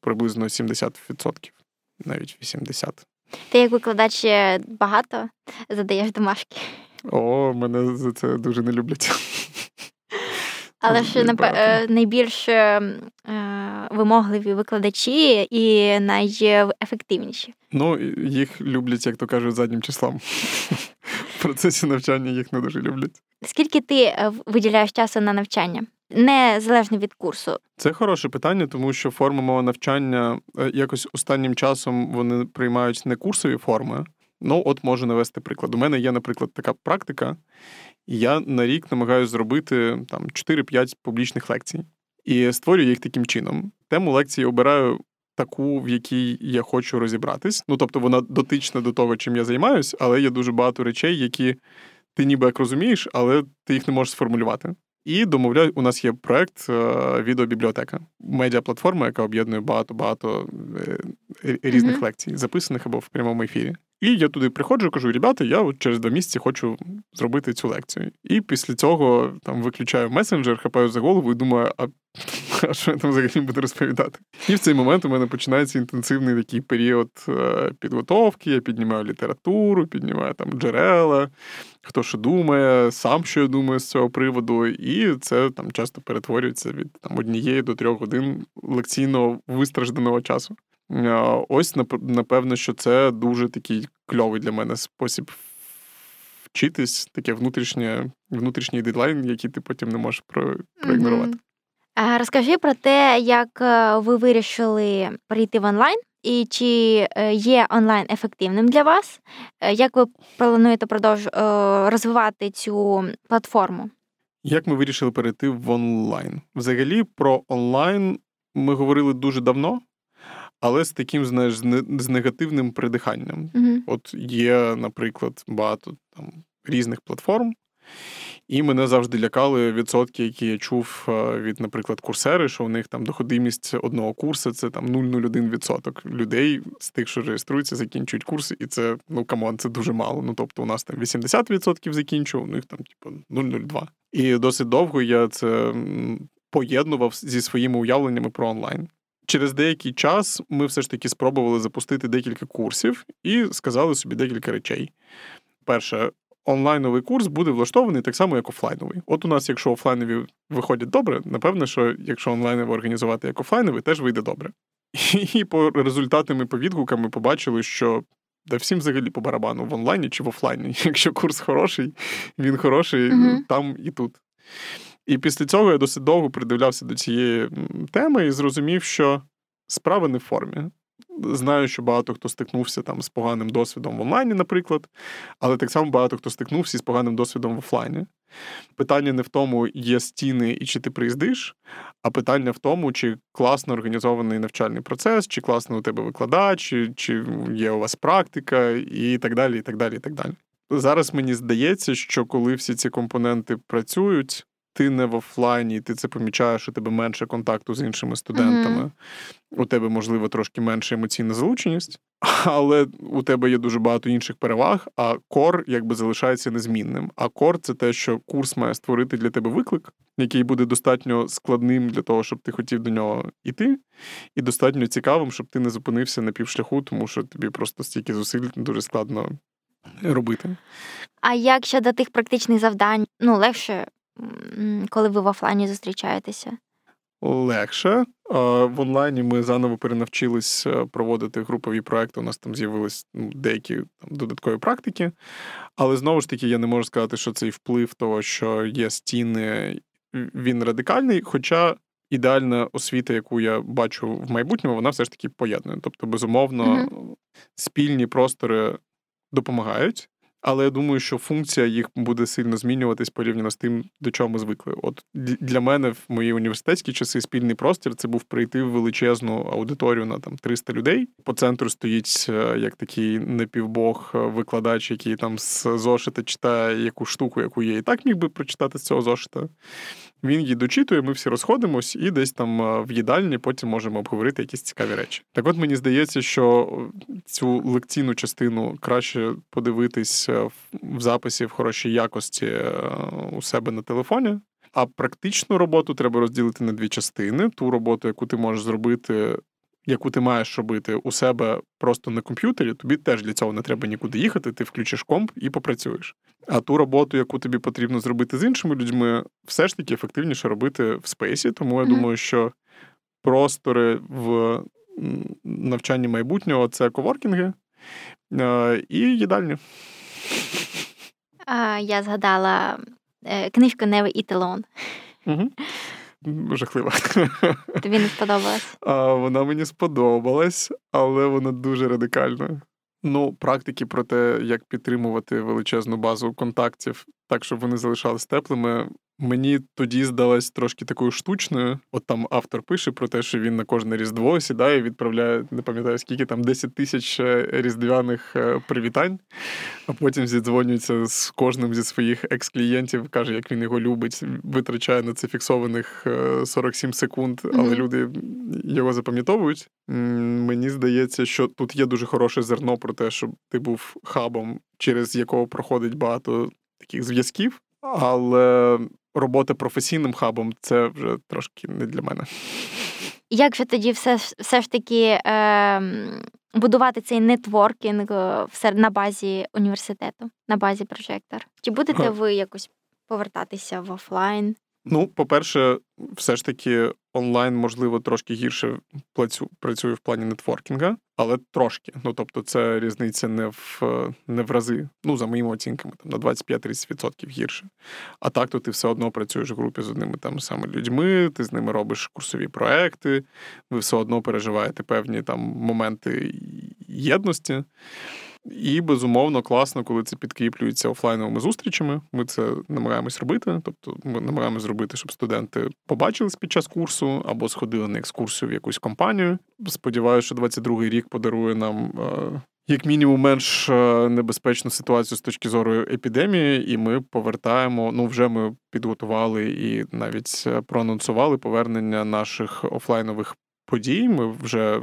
приблизно 70%, навіть 80%. Ти як викладач багато задаєш домашки? О, мене за це дуже не люблять. Але ж е, найбільш е, вимогливі викладачі і найефективніші. Ну, їх люблять, як то кажуть, заднім числом. В процесі навчання їх не дуже люблять. Скільки ти е, виділяєш часу на навчання? Незалежно від курсу, це хороше питання, тому що форми мого навчання е, якось останнім часом вони приймають не курсові форми. Ну, от можу навести приклад. У мене є, наприклад, така практика, і я на рік намагаюся зробити там 4-5 публічних лекцій і створюю їх таким чином. Тему лекції обираю таку, в якій я хочу розібратись. Ну тобто, вона дотична до того, чим я займаюсь, але є дуже багато речей, які ти ніби як розумієш, але ти їх не можеш сформулювати. І домовляю, у нас є проект е, відеобібліотека, медіаплатформа, яка об'єднує багато-багато е, різних mm-hmm. лекцій, записаних або в прямому ефірі. І я туди приходжу, кажу: ребята, я от через два місяці хочу зробити цю лекцію. І після цього там виключаю месенджер, хапаю за голову і думаю, а а що я там взагалі буду розповідати? І в цей момент у мене починається інтенсивний такий період е, підготовки. Я піднімаю літературу, піднімаю там джерела, хто що думає, сам що я думаю з цього приводу. І це там часто перетворюється від там однієї до трьох годин лекційного вистражданого часу. Е, ось напевно, що це дуже такий кльовий для мене спосіб вчитись, таке внутрішнє, внутрішній дедлайн, який ти потім не можеш проігнорувати. Mm-hmm. Розкажи про те, як е, ви вирішили прийти в онлайн, і чи е, є онлайн ефективним для вас? Як ви плануєте продовж розвивати цю платформу? Як ми вирішили перейти в онлайн? Взагалі про онлайн ми говорили дуже давно але з таким знаєш, з негативним придиханням. uh От є, наприклад, багато там різних платформ, і мене завжди лякали відсотки, які я чув е, від, наприклад, Coursera, що у них там доходимість одного курсу це там 0,01% людей з тих, що реєструються, закінчують курси, і це ну come on, це дуже мало. Ну тобто, у нас там 80% закінчував, у них там типу 0,02. І досить довго я це поєднував зі своїми уявленнями про онлайн. Через деякий час ми все ж таки спробували запустити декілька курсів і сказали собі декілька речей. Перше, онлайновий курс буде влаштований так само, як офлайновий. От у нас, якщо офлайнові виходять добре, напевно, що якщо онлайновий організувати як офлайновий, теж вийде добре. І по результатам і по відгукам ми побачили, що да всім взагалі по барабану в онлайні чи в офлайні. Якщо курс хороший, він хороший uh там і тут. І після цього я досить довго придивлявся до цієї теми і зрозумів, що справа не в формі. Знаю, що багато хто стикнувся там з поганим досвідом в онлайні, наприклад, але так само багато хто стикнувся з поганим досвідом в офлайні. Питання не в тому, є стіни і чи ти приїздиш, а питання в тому, чи класно організований навчальний процес, чи класно у тебе викладач, чи, чи є у вас практика, і так далі. і так далі, і так далі. Зараз мені здається, що коли всі ці компоненти працюють, ти не в офлайні, ти це помічаєш, у тебе менше контакту з іншими студентами, mm-hmm. у тебе, можливо, трошки менша емоційна залученість, але у тебе є дуже багато інших переваг, а кор якби залишається незмінним. А кор це те, що курс має створити для тебе виклик, який буде достатньо складним для того, щоб ти хотів до нього йти, і достатньо цікавим, щоб ти не зупинився на півшляху, тому що тобі просто стільки зусиль дуже складно робити. А як щодо тих практичних завдань, ну легше коли ви в офлайні зустрічаєтеся? Легше. В онлайні ми заново перенавчились е, проводити групові проекти. У нас там з'явились ну, деякі там, додаткові практики. Але знову ж таки, я не можу сказати, що цей вплив того, що є стіни, він радикальний. Хоча ідеальна освіта, яку я бачу в майбутньому, вона все ж таки поєднує. Тобто, безумовно, mm спільні простори допомагають. Але я думаю, що функція їх буде сильно змінюватись порівняно з тим, до чого ми звикли. От для мене в мої університетські часи спільний простір це був прийти в величезну аудиторію на там 300 людей. По центру стоїть е, як такий непівбог е, викладач, який там з зошита читає яку штуку, яку я і так міг би прочитати з цього зошита. Він її дочитує, ми всі розходимось, і десь там е, в їдальні потім можемо обговорити якісь цікаві речі. Так, от мені здається, що цю лекційну частину краще подивитись в записі в хорошій якості е, у себе на телефоні. А практичну роботу треба розділити на дві частини: ту роботу, яку ти можеш зробити яку ти маєш робити у себе просто на комп'ютері, тобі теж для цього не треба нікуди їхати, ти включиш комп і попрацюєш. А ту роботу, яку тобі потрібно зробити з іншими людьми, все ж таки ефективніше робити в спейсі. Тому я mm-hmm. думаю, що простори в навчанні майбутнього це коворкінги е, і їдальні. Я згадала е, книжку Never Eat Alone. Угу жахлива. Тобі не сподобалась? А, Вона мені сподобалась, але вона дуже радикальна. Ну, практики про те, як підтримувати величезну базу контактів, так щоб вони залишались теплими, Мені тоді здалось трошки такою штучною. От там автор пише про те, що він на кожне різдво сідає, і відправляє, не пам'ятаю скільки там 10 тисяч е, різдвяних е, привітань, а потім зідзвонюється з кожним зі своїх екс-клієнтів, каже, як він його любить, витрачає на це фіксованих 47 е, секунд, але mm-hmm. люди його запам'ятовують. Мені здається, що тут є дуже хороше зерно про те, щоб ти був хабом, через якого проходить багато таких зв'язків. Але робота професійним хабом це вже трошки не для мене. Як же тоді все все ж таки е, будувати цей нетворкінг е, на базі університету, на базі прожектор? Чи будете ви якось повертатися в офлайн? Ну, по-перше, все ж таки онлайн, можливо, трошки гірше працює в плані нетворкінга, але трошки. Ну тобто, це різниця не в не в рази. Ну, за моїми оцінками, там на 25-30% гірше. А так, то ти все одно працюєш в групі з одними там саме людьми, ти з ними робиш курсові проекти, ви все одно переживаєте певні там моменти єдності. І безумовно класно, коли це підкріплюється офлайновими зустрічами. Ми це намагаємось робити. Тобто, ми намагаємось зробити, щоб студенти побачились під час курсу або сходили на екскурсію в якусь компанію. Сподіваюся, що 22-й рік подарує нам. Е, як мінімум менш е, небезпечну ситуацію з точки зору епідемії, і ми повертаємо. Ну вже ми підготували і навіть е, проанонсували повернення наших офлайнових подій. Ми вже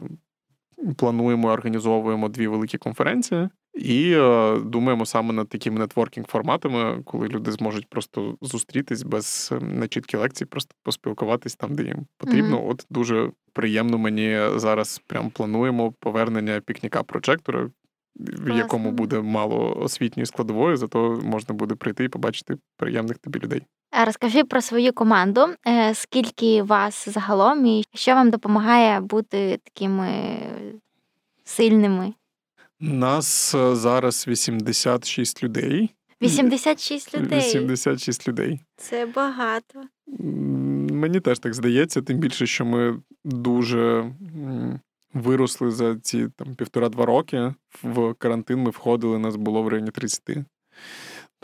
плануємо організовуємо дві великі конференції. І е, думаємо саме над такими нетворкінг форматами, коли люди зможуть просто зустрітись без е, нечіткі лекції, просто поспілкуватись там, де їм потрібно. Mm-hmm. От дуже приємно мені зараз прям плануємо повернення пікніка прожектора, в якому буде мало освітньої складової, зато можна буде прийти і побачити приємних тобі людей. Розкажи про свою команду, е, скільки вас загалом, і що вам допомагає бути такими сильними? Нас е, зараз 86 людей. 86 людей. 86 людей. Це багато. Мені теж так здається, тим більше, що ми дуже виросли за ці там півтора-два роки. В карантин ми входили, нас було в районі 30.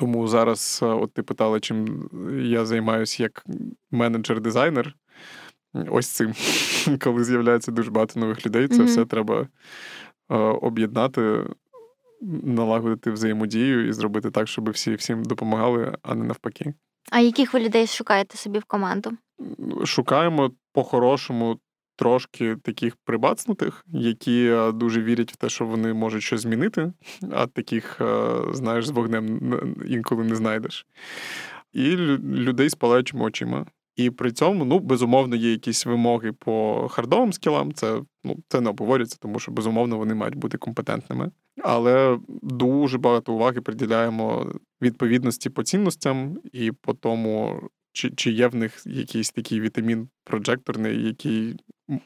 Тому зараз, е, от ти питала, чим я займаюся як менеджер-дизайнер. Ось цим, коли з'являється дуже багато нових людей, це mm-hmm. все треба е, об'єднати, налагодити взаємодію і зробити так, щоб всі всім допомагали, а не навпаки. А яких ви людей шукаєте собі в команду? Шукаємо по-хорошому трошки таких прибацнутих, які е, дуже вірять в те, що вони можуть щось змінити, а таких, е, знаєш, з вогнем інколи не знайдеш. І людей з палаючими очима. І при цьому, ну, безумовно, є якісь вимоги по хардовим скілам. Це ну, це не обговорюється, тому що безумовно вони мають бути компетентними. Але дуже багато уваги приділяємо відповідності по цінностям і по тому, чи чи є в них якийсь такий вітамін прожекторний, який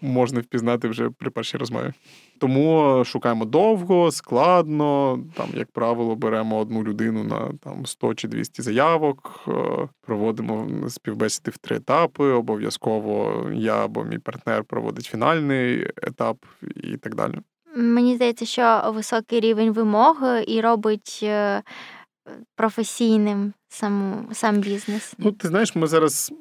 можна впізнати вже при першій розмові. Тому шукаємо довго, складно. Там, як правило, беремо одну людину на там 100 чи 200 заявок, е, проводимо співбесіди в три етапи. Обов'язково я або мій партнер проводить фінальний етап і так далі. Мені здається, що високий рівень вимог і робить. Е, професійним сам сам бізнес? Ну, ти знаєш, ми зараз.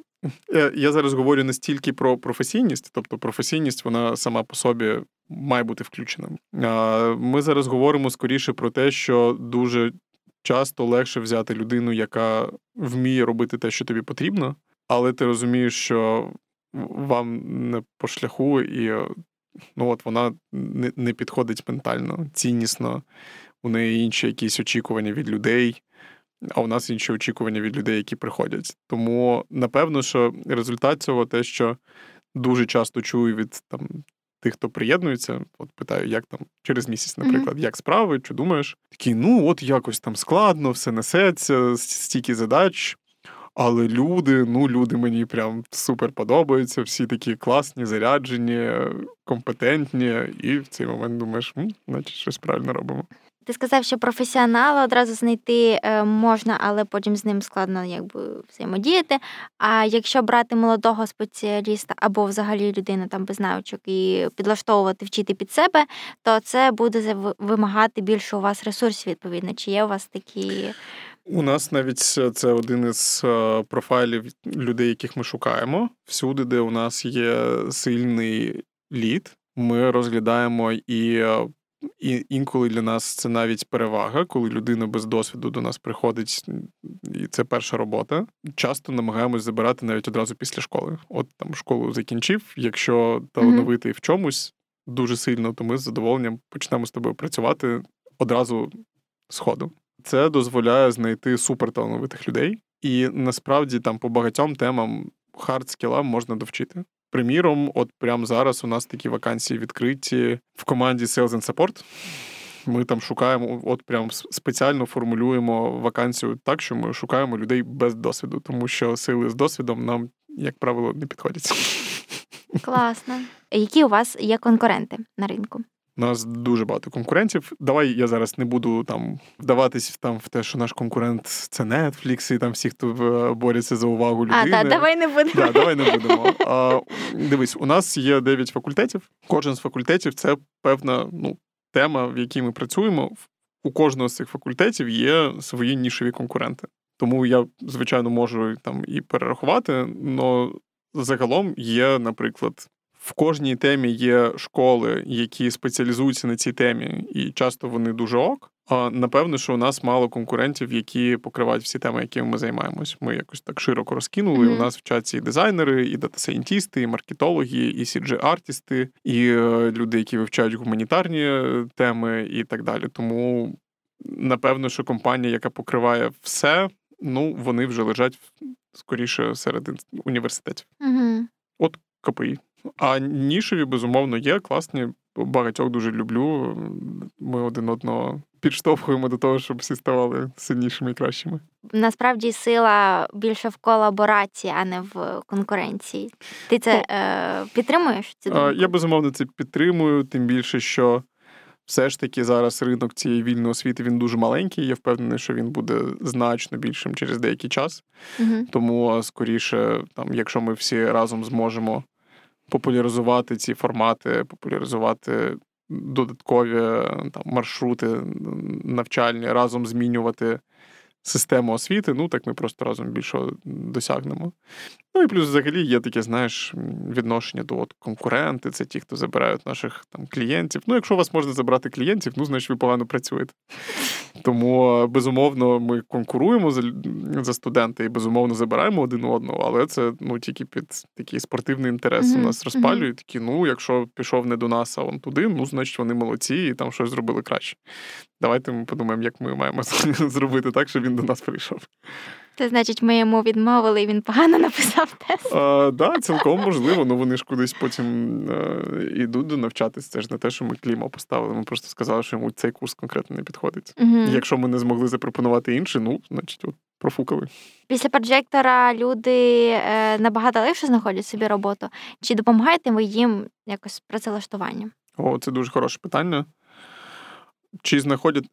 Е, я зараз говорю не стільки про професійність, тобто професійність, вона сама по собі має бути включена. Ми зараз говоримо скоріше про те, що дуже часто легше взяти людину, яка вміє робити те, що тобі потрібно, але ти розумієш, що вам не по шляху, і ну, от вона не, підходить ментально, ціннісно у неї інші якісь очікування від людей, а у нас інші очікування від людей, які приходять. Тому напевно, що результат цього те, що дуже часто чую від там. Тих, хто приєднується, от питаю, як там через місяць, наприклад, mm-hmm. як справи, чи думаєш? Такий, ну от якось там складно, все несеться, стільки задач. Але люди, ну люди мені прям супер подобаються, всі такі класні, заряджені, компетентні, і в цей момент думаєш, значить, щось правильно робимо. Ти сказав, що професіонала одразу знайти е, можна, але потім з ним складно якби взаємодіяти. А якщо брати молодого спеціаліста або взагалі людину там без навичок і підлаштовувати, вчити під себе, то це буде вимагати більше у вас ресурсів, відповідно. Чи є у вас такі? У нас навіть це один із е, профайлів людей, яких ми шукаємо. Всюди, де у нас є сильний лід, ми розглядаємо і е, і інколи для нас це навіть перевага, коли людина без досвіду до нас приходить, і це перша робота. Часто намагаємось забирати навіть одразу після школи. От там школу закінчив. Якщо талановитий mm-hmm. в чомусь дуже сильно, то ми з задоволенням почнемо з тобою працювати одразу з ходу. Це дозволяє знайти суперталановитих людей, і насправді там по багатьом темам хард скілам можна довчити. Приміром, от прямо зараз у нас такі вакансії відкриті в команді Sales and Support. Ми там шукаємо, от прям спеціально формулюємо вакансію так, що ми шукаємо людей без досвіду, тому що сейли з досвідом нам, як правило, не підходять. Класно. Які у вас є конкуренти на ринку? У нас дуже багато конкурентів. Давай я зараз не буду там вдаватись там в те, що наш конкурент це Netflix і там всі, хто е, борються за увагу людини. А, так, давай не будемо. Да, Давай не будемо. А, Дивись, у нас є 9 факультетів. Кожен з факультетів це певна ну, тема, в якій ми працюємо. У кожного з цих факультетів є свої нішеві конкуренти. Тому я, звичайно, можу там і перерахувати, але загалом є, наприклад, в кожній темі є школи, які спеціалізуються на цій темі, і часто вони дуже ок. А напевно, що у нас мало конкурентів, які покривають всі теми, якими ми займаємось. Ми якось так широко розкинули. Mm-hmm. У нас вчаться і дизайнери, і дата-сайентісти, і маркетологи, і cg артісти і е, люди, які вивчають гуманітарні е, теми, і так далі. Тому напевно, що компанія, яка покриває все, ну вони вже лежать скоріше серед університетів. Mm-hmm. От КПІ. А нішеві, безумовно, є класні. Багатьох дуже люблю. Ми один одного підштовхуємо до того, щоб всі ставали сильнішими і кращими. Насправді сила більше в колаборації, а не в конкуренції. Ти це ну, е, підтримуєш? Цю думку? Я безумовно це підтримую, тим більше, що все ж таки зараз ринок цієї вільної освіти він дуже маленький. Я впевнений, що він буде значно більшим через деякий час. Угу. Тому скоріше, там, якщо ми всі разом зможемо популяризувати ці формати, популяризувати додаткові там, маршрути навчальні, разом змінювати систему освіти, ну так ми просто разом більше досягнемо. Ну і плюс, взагалі, є таке, знаєш, відношення до от, конкуренти, це ті, хто забирають наших там клієнтів. Ну, якщо у вас можна забрати клієнтів, ну значить ви погано працюєте. Тому, безумовно, ми конкуруємо за за студенти і безумовно забираємо один одного, але це ну тільки під такий спортивний інтерес mm-hmm. у нас розпалюють. Такі, ну, якщо пішов не до нас, а он туди, ну значить вони молодці і там щось зробили краще. Давайте ми подумаємо, як ми маємо зробити так, щоб він до нас прийшов. Це значить, ми йому відмовили, і він погано написав тест. Так, да, цілком можливо, ну вони ж кудись потім йдуть до навчатись. Це ж не те, що ми клімо поставили. Ми просто сказали, що йому цей курс конкретно не підходить. Угу. Якщо ми не змогли запропонувати інший, ну значить, от профукали. Після проджектора люди е, набагато легше знаходять собі роботу. Чи допомагаєте ви їм якось працевлаштуванням? О, це дуже хороше питання. Чи знаходять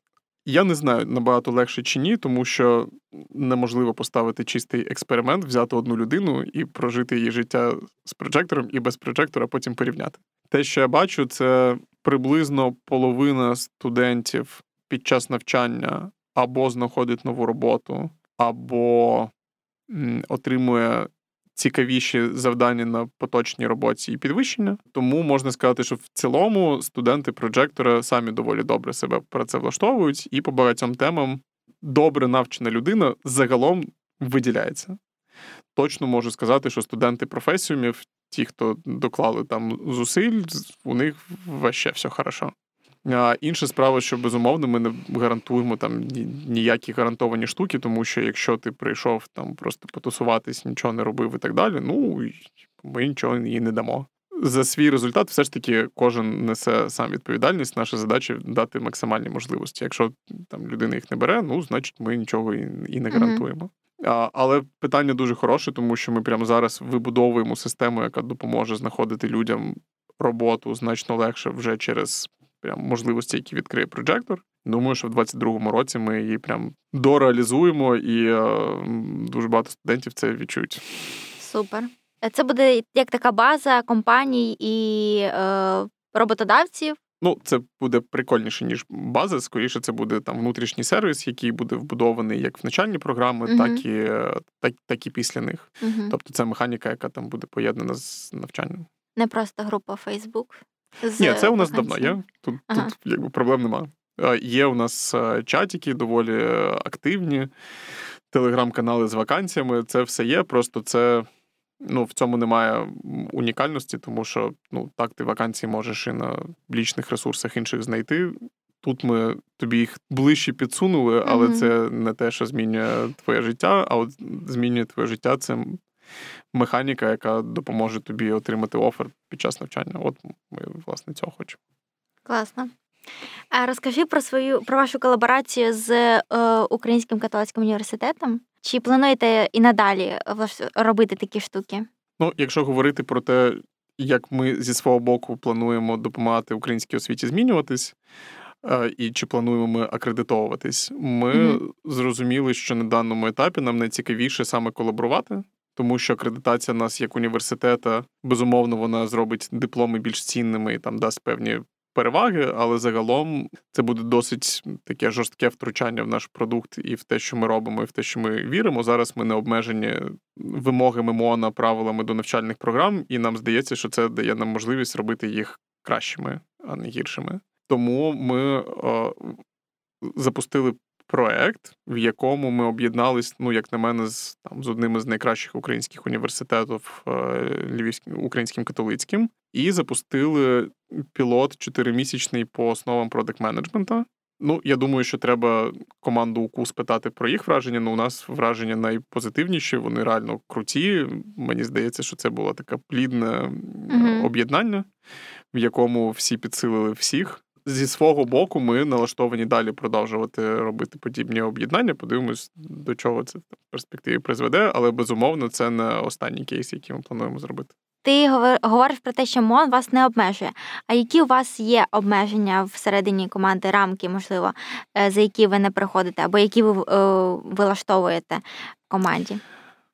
я не знаю набагато легше чи ні, тому що неможливо поставити чистий експеримент, взяти одну людину і прожити її життя з проджектором і без проджектора, потім порівняти. Те, що я бачу, це приблизно половина студентів під час навчання або знаходить нову роботу, або отримує цікавіші завдання на поточній роботі і підвищення. Тому можна сказати, що в цілому студенти проджектора самі доволі добре себе працевлаштовують, і по багатьом темам добре навчена людина загалом виділяється. Точно можу сказати, що студенти професіумів, ті, хто доклали там зусиль, у них ваще все хорошо. А Інша справа, що безумовно ми не гарантуємо там ніякі гарантовані штуки, тому що якщо ти прийшов там просто потусуватись, нічого не робив і так далі, ну ми нічого їй не дамо. За свій результат, все ж таки, кожен несе сам відповідальність. Наша задача дати максимальні можливості. Якщо там людина їх не бере, ну значить ми нічого і не гарантуємо. А, Але питання дуже хороше, тому що ми прямо зараз вибудовуємо систему, яка допоможе знаходити людям роботу значно легше вже через прям можливості, які відкриє проджектор. Думаю, що в 22-му році ми її прям дореалізуємо, і е, дуже багато студентів це відчують. Супер. Це буде як така база компаній і е, роботодавців. Ну, це буде прикольніше, ніж база. Скоріше, це буде там внутрішній сервіс, який буде вбудований як в начальні програми, uh так і так, так і після них. uh Тобто це механіка, яка там буде поєднана з навчанням. Не просто група Facebook. З Ні, це у нас давно є. Тут ага. тут якби проблем немає. Є у нас чатики доволі активні, телеграм-канали з вакансіями. Це все є. Просто це ну, в цьому немає унікальності, тому що ну, так ти вакансії можеш і на лічних ресурсах інших знайти. Тут ми тобі їх ближче підсунули, але mm-hmm. це не те, що змінює твоє життя, а от змінює твоє життя це механіка, яка допоможе тобі отримати офер під час навчання. От ми, власне, цього хочемо. Класно. Розкажи про свою про вашу колаборацію з е, Українським католицьким університетом. Чи плануєте і надалі робити такі штуки? Ну, якщо говорити про те, як ми зі свого боку плануємо допомагати українській освіті змінюватись, е, і чи плануємо ми акредитовуватись, ми mm зрозуміли, що на даному етапі нам найцікавіше саме колаборувати, тому що акредитація нас як університета, безумовно, вона зробить дипломи більш цінними і там дасть певні переваги, але загалом це буде досить таке жорстке втручання в наш продукт і в те, що ми робимо, і в те, що ми віримо. Зараз ми не обмежені вимогами МОНа, правилами до навчальних програм, і нам здається, що це дає нам можливість робити їх кращими, а не гіршими. Тому ми е, запустили проект, в якому ми об'єднались, ну як на мене, з там з одним із найкращих українських університетів е, Львівським українським католицьким, і запустили пілот чотиримісячний по основам продакт менеджмента. Ну, я думаю, що треба команду УКУ спитати про їх враження. Ну, у нас враження найпозитивніші, вони реально круті. Мені здається, що це було таке плідне uh об'єднання, в якому всі підсилили всіх. Зі свого боку, ми налаштовані далі продовжувати робити подібні об'єднання. Подивимось, до чого це в перспективі призведе, але безумовно це не останній кейс, який ми плануємо зробити. Ти говориш про те, що МОН вас не обмежує. А які у вас є обмеження всередині команди, рамки, можливо, е, за які ви не приходите, або які ви е, вилаштовуєте команді?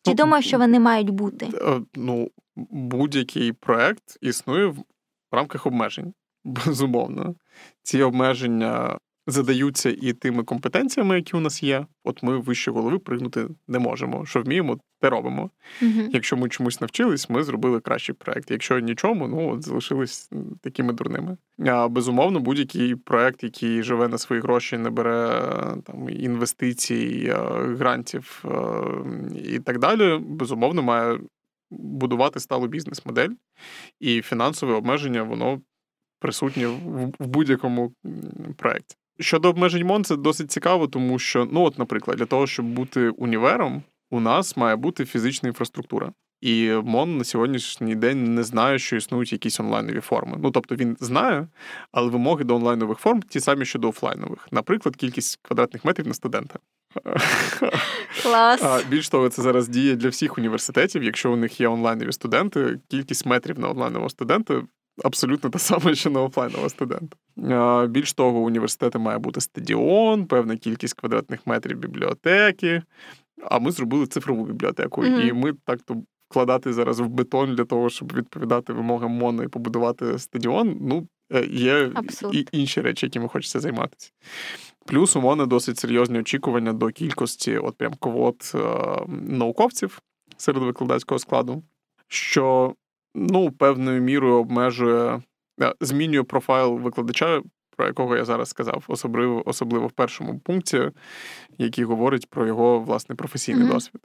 Чи думаю, що вони мають бути? Ну, будь-який проект існує в рамках обмежень. Безумовно, ці обмеження задаються і тими компетенціями, які у нас є. От ми вище голови пригнути не можемо. Що вміємо, те робимо. Угу. Якщо ми чомусь навчились, ми зробили кращий проект. Якщо нічому, ну от залишились такими дурними. А безумовно, будь-який проект, який живе на свої гроші, не бере там інвестицій, грантів і так далі, безумовно, має будувати сталу бізнес-модель, і фінансове обмеження воно присутнє в будь-якому проєкті. Щодо обмежень МОН, це досить цікаво, тому що, ну, от, наприклад, для того, щоб бути універом, у нас має бути фізична інфраструктура. І МОН на сьогоднішній день не знає, що існують якісь онлайнові форми. Ну тобто він знає, але вимоги до онлайнових форм ті самі, що до офлайнових. Наприклад, кількість квадратних метрів на студента. Клас. А більш того, це зараз діє для всіх університетів. Якщо у них є онлайнові студенти, кількість метрів на онлайнового студента абсолютно те саме, що на офлайнового студента. Більш того, у має бути стадіон, певна кількість квадратних метрів бібліотеки. А ми зробили цифрову бібліотеку, mm-hmm. і ми так то вкладати зараз в бетон для того, щоб відповідати вимогам МОНу і побудувати стадіон. Ну е, є Абсурд. і інші речі, якими хочеться займатися. Плюс у МОНи досить серйозні очікування до кількості, от прям квот е- науковців серед викладацького складу, що ну, певною мірою обмежує, е, змінює профайл викладача, про якого я зараз сказав, особливо особливо в першому пункті, який говорить про його власне професійний mm-hmm. досвід.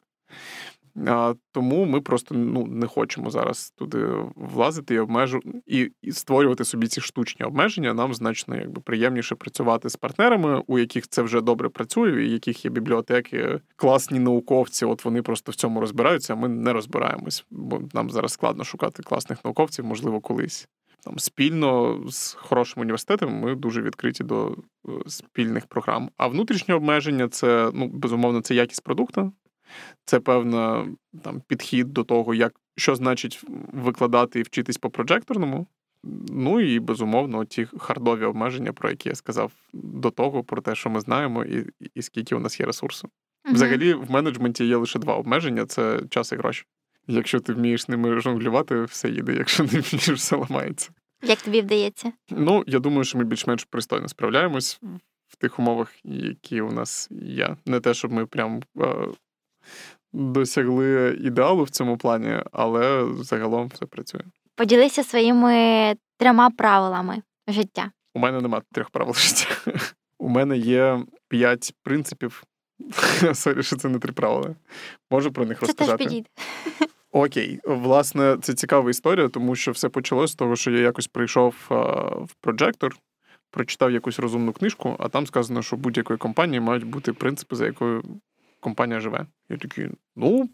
Тому ми просто ну, не хочемо зараз туди влазити і обмежу і, і створювати собі ці штучні обмеження. Нам значно якби приємніше працювати з партнерами, у яких це вже добре працює, і яких є бібліотеки, класні науковці. От вони просто в цьому розбираються. а Ми не розбираємось, бо нам зараз складно шукати класних науковців, можливо, колись. Там спільно з хорошим університетом ми дуже відкриті до е, спільних програм. А внутрішнє обмеження це ну безумовно це якість продукту. Це певна там підхід до того, як що значить викладати і вчитись по прожекторному. Ну і безумовно, ті хардові обмеження, про які я сказав до того, про те, що ми знаємо, і і скільки у нас є ресурсу. uh Взагалі, в менеджменті є лише два обмеження: це час і гроші. Якщо ти вмієш ними жонглювати, все їде. Якщо не вмієш, все ламається. Як тобі вдається? Ну я думаю, що ми більш-менш пристойно справляємось в тих умовах, які у нас є. Не те, щоб ми прям досягли ідеалу в цьому плані, але загалом все працює. Поділися своїми трьома правилами життя. У мене немає трьох правил життя. У мене є п'ять принципів. Sorry, що це не три правила. Можу про них це розказати. Теж підійде. Окей, власне, це цікава історія, тому що все почалося з того, що я якось прийшов в проджектор, прочитав якусь розумну книжку, а там сказано, що будь-якої компанії мають бути принципи, за якою компанія живе. Я такий, ну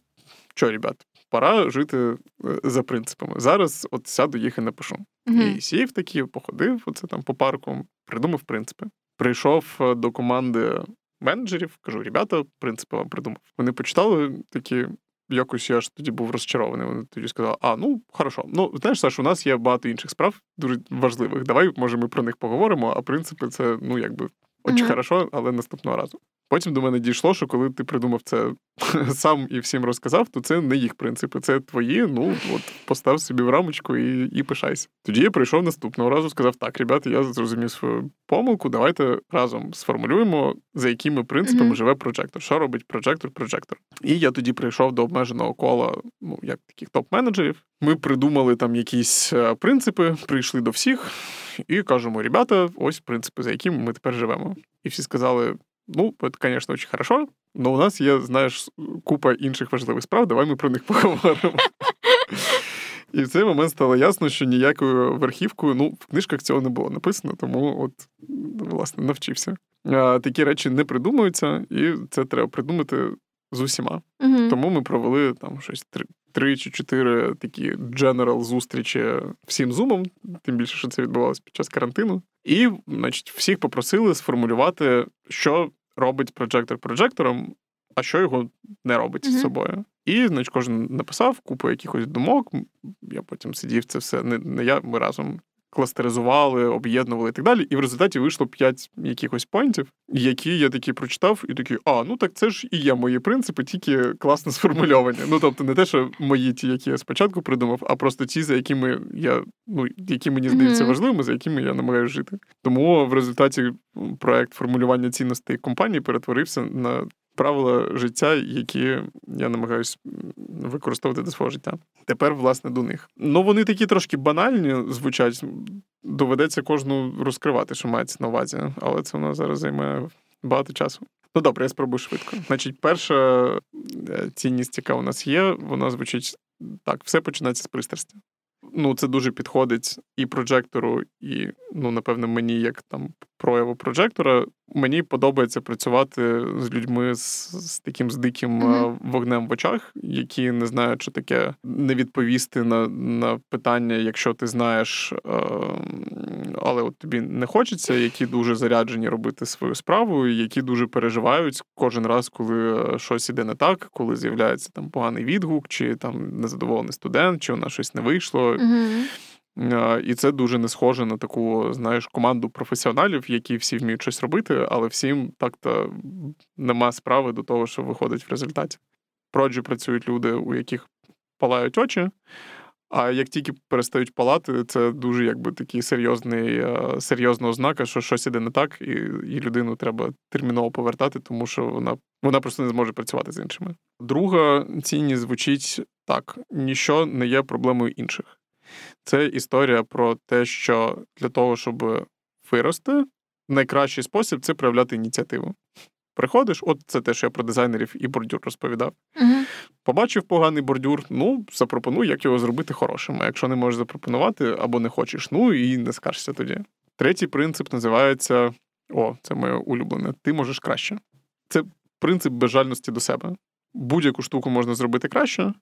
що, ребят, пора жити е, за принципами. Зараз от сяду їх і напишу. Mm-hmm. І сів такі, походив оце там по парку, придумав принципи. Прийшов е, до команди менеджерів, кажу, ребята, принципи вам придумав. Вони почитали такі. Якось я ж тоді був розчарований. Вони тоді сказали, а ну хорошо. Ну знаєш, Саш, у нас є багато інших справ, дуже важливих. Давай, може, ми про них поговоримо. А принципи, це ну якби очень mm-hmm. хорошо, але наступного разу. Потім до мене дійшло, що коли ти придумав це сам і всім розказав, то це не їх принципи, це твої. Ну от постав собі в рамочку і і пишайся. Тоді я прийшов наступного разу, сказав: так, ребята, я зрозумів свою помилку. Давайте разом сформулюємо, за якими принципами mm-hmm. живе прожектор. Що робить прожектор, прожектор. І я тоді прийшов до обмеженого кола, ну як таких топ-менеджерів. Ми придумали там якісь е, принципи, прийшли до всіх і кажемо: ребята, ось принципи, за якими ми тепер живемо. І всі сказали. Ну, это, конечно, очень хорошо, но у нас є, знаєш, купа інших важливих справ, давай ми про них поговоримо. І в цей момент стало ясно, що ніякою верхівкою, ну, в книжках цього не було написано, тому от, власне, навчився. А, Такі речі не придумуються, і це треба придумати з усіма. Угу. Тому ми провели там щось три, три чи чотири такі дженерал зустрічі всім зумом, тим більше, що це відбувалося під час карантину. І, значить, всіх попросили сформулювати, що робить проджектор проджектором, а що його не робить mm-hmm. з собою. І, значить, кожен написав купу якихось думок. Я потім сидів це все. Не не я, ми разом кластеризували, об'єднували і так далі. І в результаті вийшло п'ять якихось поінтів, які я такі прочитав, і такі, а, ну так це ж і є мої принципи, тільки класно сформульовані. Ну тобто, не те, що мої ті, які я спочатку придумав, а просто ті, за якими я, ну, які мені здаються mm-hmm. важливими, за якими я намагаюся жити. Тому в результаті проект формулювання цінностей компанії перетворився на правила життя, які я намагаюся використовувати до свого життя. Тепер, власне, до них. Ну, вони такі трошки банальні звучать. Доведеться кожну розкривати, що мається на увазі, але це воно зараз займає багато часу. Ну добре, я спробую швидко. Значить, перша е, цінність, яка у нас є, вона звучить так: все починається з пристрасті. Ну, це дуже підходить і прожектору, і, ну, напевно, мені, як там прояву прожектора, мені подобається працювати з людьми з, з таким з диким mm-hmm. вогнем в очах, які не знають, що таке не відповісти на на питання, якщо ти знаєш, е, але от тобі не хочеться, які дуже заряджені робити свою справу, які дуже переживають кожен раз, коли е, щось іде не так, коли з'являється там поганий відгук, чи там незадоволений студент, чи у нас щось не вийшло. Mm-hmm. І це дуже не схоже на таку, знаєш, команду професіоналів, які всі вміють щось робити, але всім так-то нема справи до того, що виходить в результаті. Проджі працюють люди, у яких палають очі. А як тільки перестають палати, це дуже якби такий серйозний, серйозна ознака, що щось іде не так, і і людину треба терміново повертати, тому що вона вона просто не зможе працювати з іншими. Друга цінність звучить так: ніщо не є проблемою інших. Це історія про те, що для того, щоб вирости, найкращий спосіб це проявляти ініціативу. Приходиш, от це те, що я про дизайнерів і бордюр розповідав. uh Побачив поганий бордюр, ну, запропонуй, як його зробити хорошим. А якщо не можеш запропонувати або не хочеш, ну і не скажешся тоді. Третій принцип називається: о, це моє улюблене. Ти можеш краще. Це принцип безжальності до себе будь-яку штуку можна зробити краще.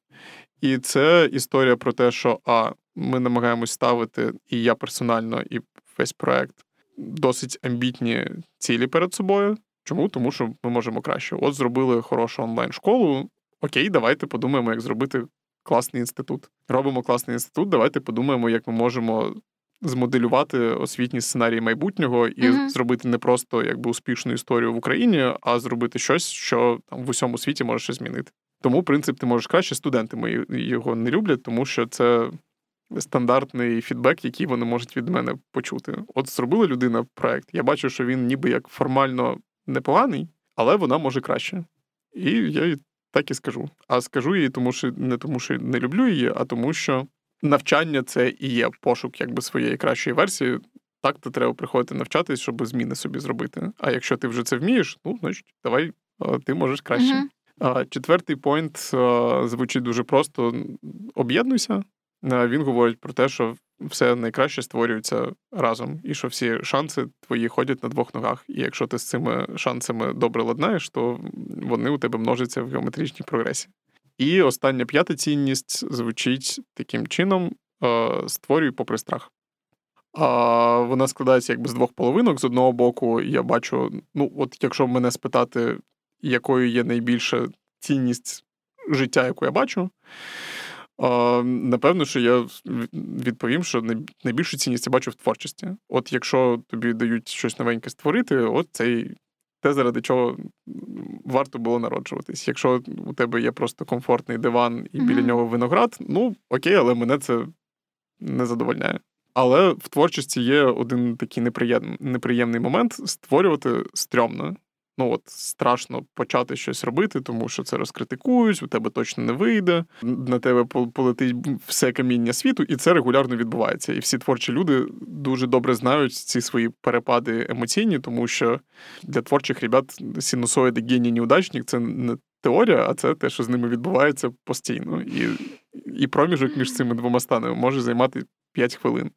І це історія про те, що а, ми намагаємось ставити, і я персонально, і весь проект досить амбітні цілі перед собою. Чому? Тому що ми можемо краще. От зробили хорошу онлайн-школу. Окей, давайте подумаємо, як зробити класний інститут. Робимо класний інститут. Давайте подумаємо, як ми можемо змоделювати освітні сценарії майбутнього і mm-hmm. зробити не просто якби успішну історію в Україні, а зробити щось, що там в усьому світі може щось змінити. Тому принцип ти можеш краще. Студенти мої його не люблять, тому що це стандартний фідбек, який вони можуть від мене почути. От зробила людина проект. Я бачу, що він ніби як формально непоганий, але вона може краще. І я їй так і скажу. А скажу їй, тому що не тому, що не люблю її, а тому, що навчання це і є пошук якби своєї кращої версії. Так, то треба приходити навчатись, щоб зміни собі зробити. А якщо ти вже це вмієш, ну значить, давай ти можеш краще. Uh-huh. Четвертий поінт звучить дуже просто: об'єднуйся. Він говорить про те, що все найкраще створюється разом, і що всі шанси твої ходять на двох ногах. І якщо ти з цими шансами добре ладнаєш, то вони у тебе множаться в геометричній прогресії. І остання п'ята цінність звучить таким чином: е, створюй попри страх. А Вона складається якби з двох половинок. З одного боку, я бачу, ну, от якщо мене спитати, якою є найбільша цінність життя, яку я бачу, а, напевно, що я відповім, що найбільшу цінність я бачу в творчості. От якщо тобі дають щось новеньке створити, от цей те, заради чого варто було народжуватись. Якщо у тебе є просто комфортний диван і біля нього виноград, ну окей, але мене це не задовольняє. Але в творчості є один такий неприємний, неприємний момент створювати стрьомно. Ну от страшно почати щось робити, тому що це розкритикують, у тебе точно не вийде. На тебе полетить все каміння світу, і це регулярно відбувається. І всі творчі люди дуже добре знають ці свої перепади емоційні, тому що для творчих ребят синусоїди геній неудачник це не теорія, а це те, що з ними відбувається постійно. І, І проміжок між цими двома станами може займати 5 хвилин.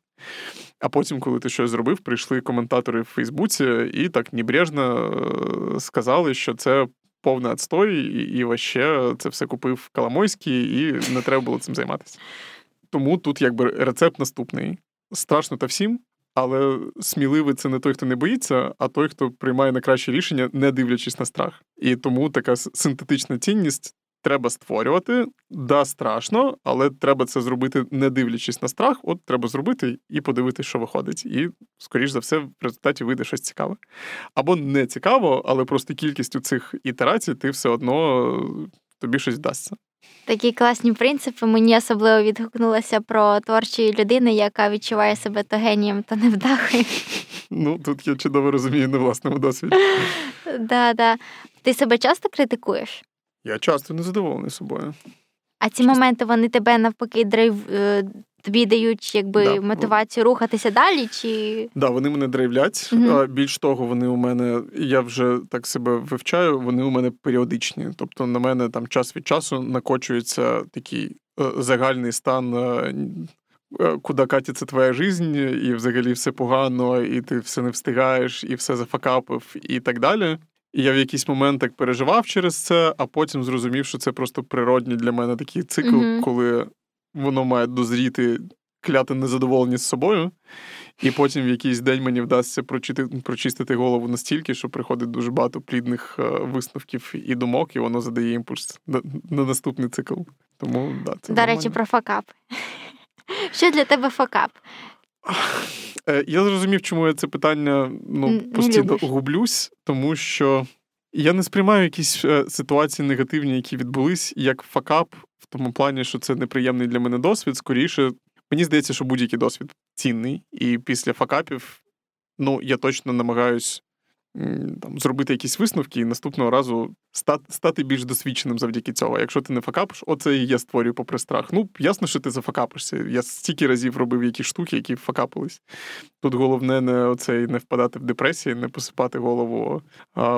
А потім, коли ти щось зробив, прийшли коментатори в Фейсбуці і так небрежно е, сказали, що це повний отстой, і, ваще це все купив Коломойський, і не треба було цим займатися. Тому тут якби рецепт наступний: страшно та всім, але сміливий це не той, хто не боїться, а той, хто приймає найкраще рішення, не дивлячись на страх. І тому така синтетична цінність треба створювати. Да, страшно, але треба це зробити, не дивлячись на страх. От треба зробити і подивитися, що виходить. І, скоріш за все, в результаті вийде щось цікаве. Або не цікаво, але просто кількістю цих ітерацій ти все одно тобі щось вдасться. Такі класні принципи. Мені особливо відгукнулося про творчі людини, яка відчуває себе то генієм, то невдахою. Ну, тут я чудово розумію на власному досвіді. Да, да. Ти себе часто критикуєш? Я часто незадоволений собою. А ці моменти вони тебе навпаки драйв е, тобі дають якби Да. мотивацію рухатися далі, чи Да, вони мене драйвлять. А, Більш того, вони у мене, я вже так себе вивчаю, вони у мене періодичні. Тобто на мене там час від часу накочується такий е, загальний стан. е, Куди катиться твоя жизнь, і взагалі все погано, і ти все не встигаєш, і все зафакапив, і так далі. І я в якийсь момент так переживав через це, а потім зрозумів, що це просто природній для мене такий цикл, Мгм. коли воно має дозріти, кляти незадоволеність собою. І потім в якийсь день мені вдасться прочити, прочистити голову настільки, що приходить дуже багато плідних е, висновків і думок, і воно задає імпульс на, на наступний цикл. Тому да, це до речі, про факап. Що для тебе факап? Е, Я зрозумів, чому я це питання ну, постійно гублюсь, тому що я не сприймаю якісь е, ситуації негативні, які відбулись, як факап, в тому плані, що це неприємний для мене досвід. Скоріше, мені здається, що будь-який досвід цінний, і після факапів, ну, я точно намагаюсь там, зробити якісь висновки і наступного разу стати, більш досвідченим завдяки цього. Якщо ти не факапиш, оце і я створюю попри страх. Ну, ясно, що ти зафакапишся. Я стільки разів робив якісь штуки, які факапились. Тут головне не оцей не впадати в депресії, не посипати голову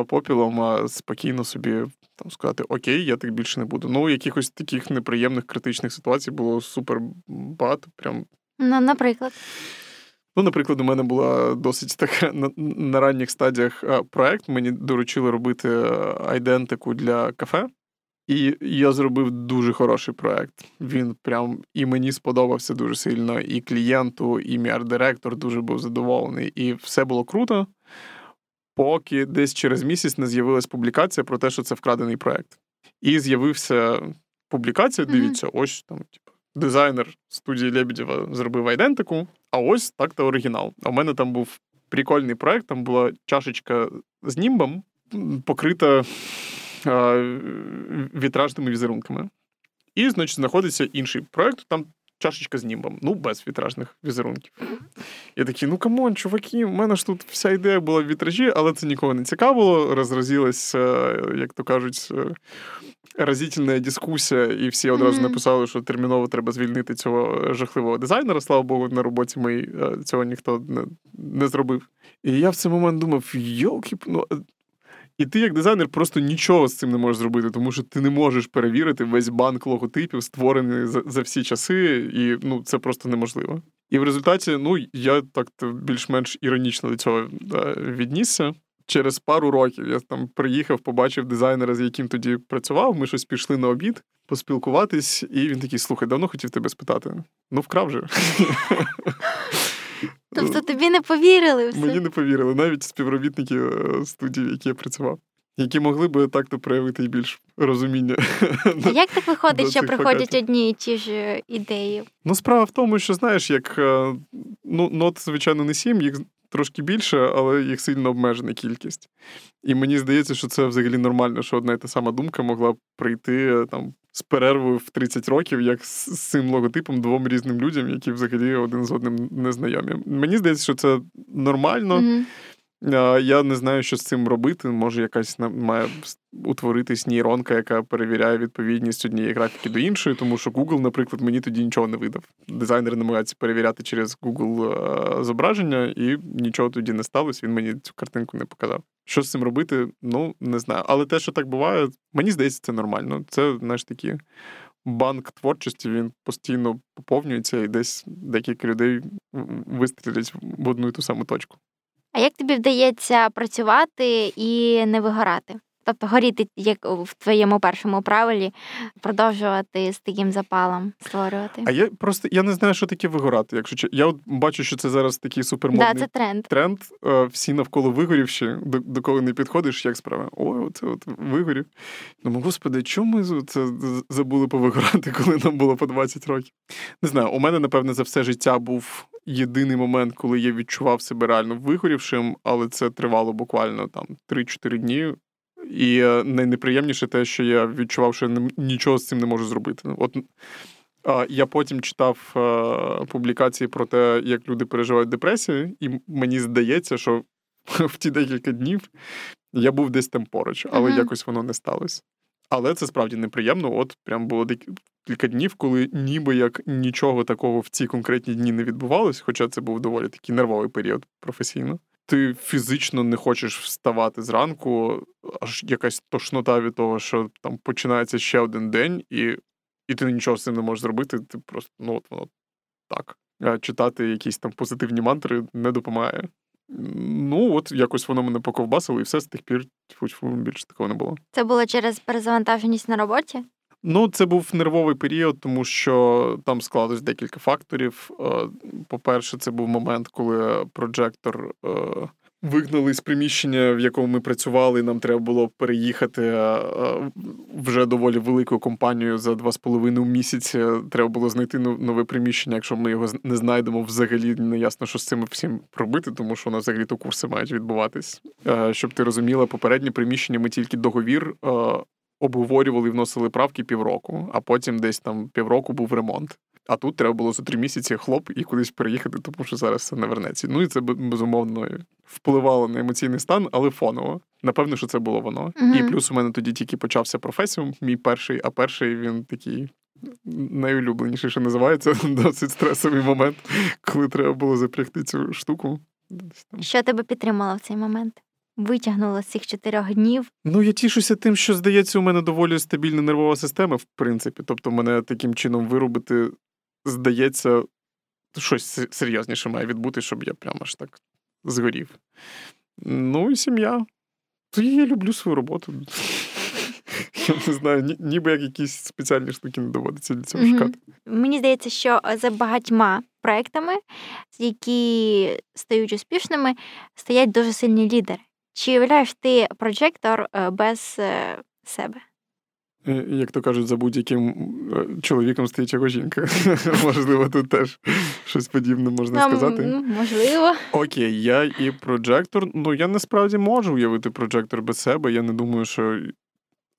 попілом, а спокійно собі там сказати: Окей, я так більше не буду. Ну, якихось таких неприємних критичних ситуацій було супер багато. Прям Ну, наприклад. Ну, наприклад, у мене була досить така на, на ранніх стадіях е, проект. Мені доручили робити е, айдентику для кафе. І я зробив дуже хороший проект. Він прям і мені сподобався дуже сильно, і клієнту, і мій арт-директор дуже був задоволений. І все було круто, поки десь через місяць не з'явилась публікація про те, що це вкрадений проект. І з'явився публікація. Дивіться, ось там, дизайнер студії Лебедєва зробив айдентику, а ось так то оригінал. А в мене там був прикольний проект, там була чашечка з німбом, покрита вітражними візерунками. І, значить, знаходиться інший проект, там чашечка з німбом, ну, без вітражних візерунків. Я такий, ну come on, чуваки, у мене ж тут вся ідея була в вітражі, але це нікого не цікавило. Розразилась, е, як то кажуть, е, разительна дискусія, і всі одразу написали, що терміново треба звільнити цього жахливого дизайнера. Слава Богу, на роботі моїй е, цього ніхто не, не зробив. І я в цей момент думав: йолки, ну. І ти, як дизайнер, просто нічого з цим не можеш зробити, тому що ти не можеш перевірити весь банк логотипів, створений за, за всі часи, і ну це просто неможливо. І в результаті, ну я так більш-менш іронічно до цього да, віднісся. Через пару років я там приїхав, побачив дизайнера, з яким тоді працював. Ми щось пішли на обід поспілкуватись, і він такий: слухай, давно хотів тебе спитати. Ну, вкрав же. Тобто тобі не повірили все. Мені не повірили, навіть співробітники е, студії, в якій я працював, які могли би так-то проявити і більш розуміння. А як так виходить, що приходять одні і ті ж е, ідеї? Ну, справа в тому, що знаєш, як е, ну, нот, звичайно, не сім, їх трошки більше, але їх сильно обмежена кількість. І мені здається, що це взагалі нормально, що одна і та сама думка могла прийти е, там з перервою в 30 років, як з цим логотипом двом різним людям, які взагалі один з одним не знайомі. Мені здається, що це нормально. Мгм. Я не знаю, що з цим робити. Може, якась має утворитись нейронка, яка перевіряє відповідність однієї графіки до іншої, тому що Google, наприклад, мені тоді нічого не видав. Дизайнери намагаються перевіряти через Google зображення, і нічого тоді не сталося. Він мені цю картинку не показав. Що з цим робити? Ну не знаю. Але те, що так буває, мені здається, це нормально. Це знаєш такі. Банк творчості він постійно поповнюється, і десь декілька людей вистрілять в одну і ту саму точку. А як тобі вдається працювати і не вигорати? Тобто горіти, як в твоєму першому правилі, продовжувати з таким запалом створювати. А я просто я не знаю, що таке вигорати. Якщо я от бачу, що це зараз такий супермодний да, це тренд. тренд. Е, всі навколо вигорівші, до, до кого не підходиш, як справа? Ой, оце от вигорів. Думаю, господи, чому ми це забули повигорати, коли нам було по 20 років? Не знаю, у мене, напевне, за все життя був єдиний момент, коли я відчував себе реально вигорівшим, але це тривало буквально там 3-4 дні. І е, найнеприємніше те, що я відчував, що я нічого з цим не можу зробити. От я потім читав е, публікації про те, як люди переживають депресію, і мені здається, що в ті декілька днів я був десь там поруч, але uh-huh. якось воно не сталося. Але це справді неприємно. От прям було кілька днів, коли ніби як нічого такого в ці конкретні дні не відбувалось, хоча це був доволі такий нервовий період професійно. Ти фізично не хочеш вставати зранку, аж якась тошнота від того, що там починається ще один день, і і ти нічого з цим не можеш зробити. Ти просто ну от воно так. А читати якісь там позитивні мантри не допомагає. Ну, от якось воно мене поковбасило, і все з тих пір більше такого не було. Це було через перезавантаженість на роботі? Ну, це був нервовий період, тому що там склалось декілька факторів. Е, по-перше, це був момент, коли прожектор е, вигнали з приміщення, в якому ми працювали. Нам треба було переїхати е, вже доволі великою компанією за два з половиною місяці. Треба було знайти нове приміщення. Якщо ми його не знайдемо, взагалі не ясно, що з цим всім робити, тому що у нас взагалі то курси мають відбуватись. Щоб ти розуміла, попереднє приміщення ми тільки договір обговорювали і вносили правки півроку, а потім десь там півроку був ремонт. А тут треба було за три місяці хлоп і кудись переїхати, тому що зараз все не вернеться. Ну і це безумовно впливало на емоційний стан, але фоново. Напевно, що це було воно. uh І плюс у мене тоді тільки почався професіум, мій перший, а перший він такий. Найулюбленіший, що називається, досить стресовий момент, коли треба було запрягти цю штуку. Що тебе підтримало в цей момент? витягнула з цих чотирьох днів? Ну, я тішуся тим, що здається, у мене доволі стабільна нервова система, в принципі. Тобто, мене таким чином виробити, здається, щось серйозніше має відбути, щоб я прямо аж так згорів. Ну і сім'я. То я люблю свою роботу. Я не знаю, ніби як якісь спеціальні штуки не доводиться для цього шукати. Мені здається, що за багатьма проектами, які стають успішними, стоять дуже сильні лідери. Чи уявляєш ти прожектор е, без е, себе? Е, як то кажуть, за будь-яким чоловіком стоїть його жінка. Можливо, тут теж щось подібне можна сказати. Можливо. Окей, я і прожектор. Ну, я насправді можу уявити прожектор без себе. Я не думаю, що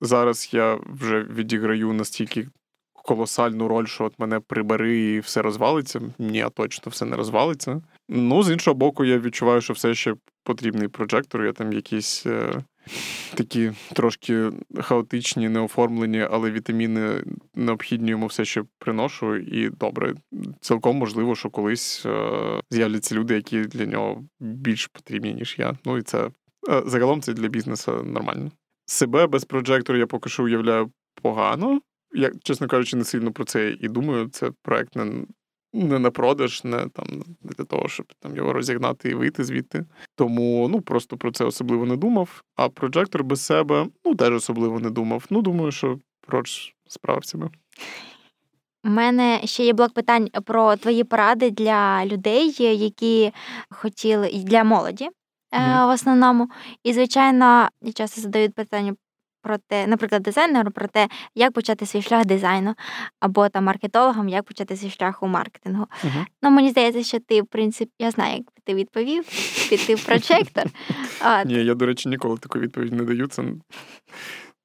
зараз я вже відіграю настільки колосальну роль, що от мене прибери і все розвалиться. Ні, а точно все не розвалиться. Ну, з іншого боку, я відчуваю, що все ще потрібний прожектор. Я там якісь е, такі трошки хаотичні, неоформлені, але вітаміни необхідні йому все ще приношу. І добре, цілком можливо, що колись е, з'являться люди, які для нього більш потрібні, ніж я. Ну і це е, загалом це для бізнесу нормально. Себе без прожектору я поки що уявляю погано. Я, чесно кажучи, не сильно про це і думаю. Це проект не не на продаж, не там не для того, щоб там його розігнати і вийти звідти. Тому ну просто про це особливо не думав. А проджектор без себе ну теж особливо не думав. Ну думаю, що проч справився би. У мене ще є блок питань про твої поради для людей, які хотіли для молоді mm. в основному. І, звичайно, часто задають питання про те, наприклад, дизайнеру про те, як почати свій шлях дизайну, або там маркетологам, як почати свій шлях у маркетингу. Uh-huh. Ну, мені здається, що ти, в принципі, я знаю, як ти відповів, піти в прожектор. Ні, я, до речі, ніколи таку відповідь не даю. Це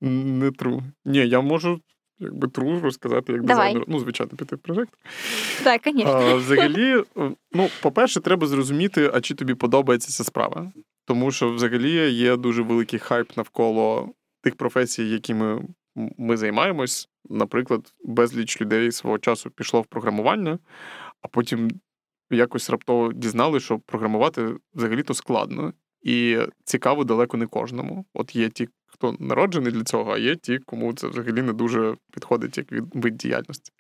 не тру. Ні, я можу. Якби тру розказати, як дизайнер. Ну, звичайно, піти в прожектор. Так, звісно. Взагалі, ну, по-перше, треба зрозуміти, а чи тобі подобається ця справа. Тому що взагалі є дуже великий хайп навколо тих професій, якими ми займаємось. Наприклад, безліч людей свого часу пішло в програмування, а потім якось раптово дізнали, що програмувати взагалі-то складно. І цікаво далеко не кожному. От є ті, хто народжений для цього, а є ті, кому це взагалі не дуже підходить як вид діяльності.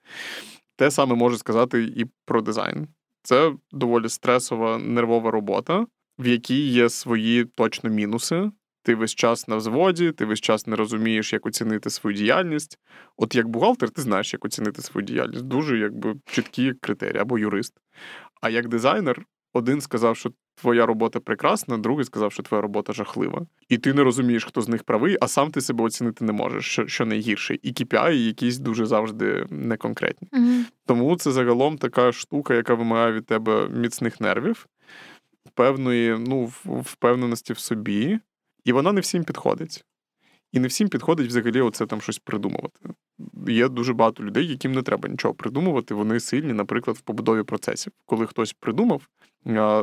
Те саме можу сказати і про дизайн. Це доволі стресова нервова робота, в якій є свої точно мінуси ти весь час на взводі, ти весь час не розумієш, як оцінити свою діяльність. От як бухгалтер, ти знаєш, як оцінити свою діяльність. Дуже якби чіткі критерії або юрист. А як дизайнер, один сказав, що твоя робота прекрасна, другий сказав, що твоя робота жахлива. І ти не розумієш, хто з них правий, а сам ти себе оцінити не можеш, що що найгірше. І KPI якісь дуже завжди неконкретні. Угу. Тому це загалом така штука, яка вимагає від тебе міцних нервів, певної ну, впевненості в собі, і вона не всім підходить. І не всім підходить взагалі оце там щось придумувати. Є дуже багато людей, яким не треба нічого придумувати. Вони сильні, наприклад, в побудові процесів. Коли хтось придумав,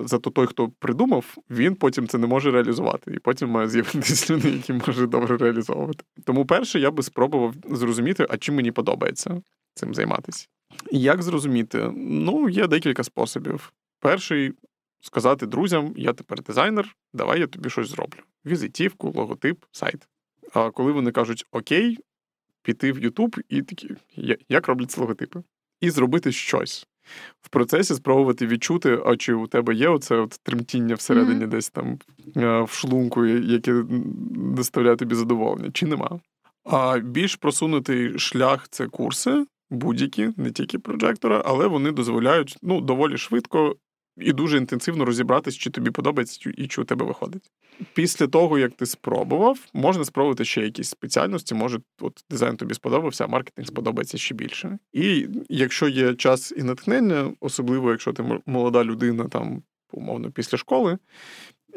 зато той, хто придумав, він потім це не може реалізувати. І потім має з'явитися люди, які може добре реалізовувати. Тому, перше, я би спробував зрозуміти, а чим мені подобається цим займатися. Як зрозуміти? Ну, є декілька способів. Перший сказати друзям: я тепер дизайнер, давай я тобі щось зроблю. Візитівку, логотип, сайт. А коли вони кажуть Окей, піти в Ютуб і такі, як роблять логотипи, і зробити щось. В процесі спробувати відчути, а чи у тебе є оце от тремтіння всередині mm-hmm. десь там в шлунку, яке доставляє тобі задоволення, чи нема. А більш просунутий шлях це курси, будь-які, не тільки проджектора, але вони дозволяють ну, доволі швидко і дуже інтенсивно розібратись, чи тобі подобається і чи у тебе виходить. Після того, як ти спробував, можна спробувати ще якісь спеціальності. Може, от дизайн тобі сподобався, а маркетинг сподобається ще більше. І якщо є час і натхнення, особливо якщо ти молода людина, там умовно після школи,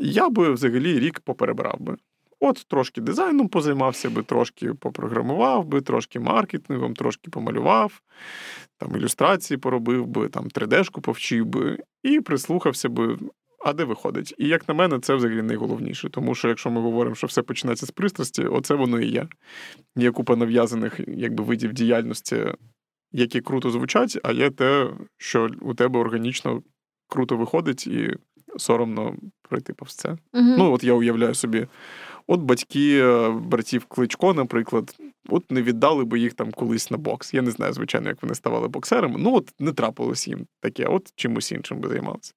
я би взагалі рік поперебрав би. От трошки дизайном позаймався би, трошки попрограмував би, трошки маркетингом, трошки помалював, там ілюстрації поробив би, там 3D-шку повчив би і прислухався би. А де виходить? І як на мене, це взагалі найголовніше. Тому що якщо ми говоримо, що все починається з пристрасті, оце воно і є. Є купа нав'язаних якби, видів діяльності, які круто звучать, а є те, що у тебе органічно круто виходить, і соромно пройти повз це. Угу. Ну, от я уявляю собі От батьки е, братів Кличко, наприклад, от не віддали би їх там колись на бокс. Я не знаю, звичайно, як вони ставали боксерами. Ну от не трапилось їм таке, от чимось іншим би займалися.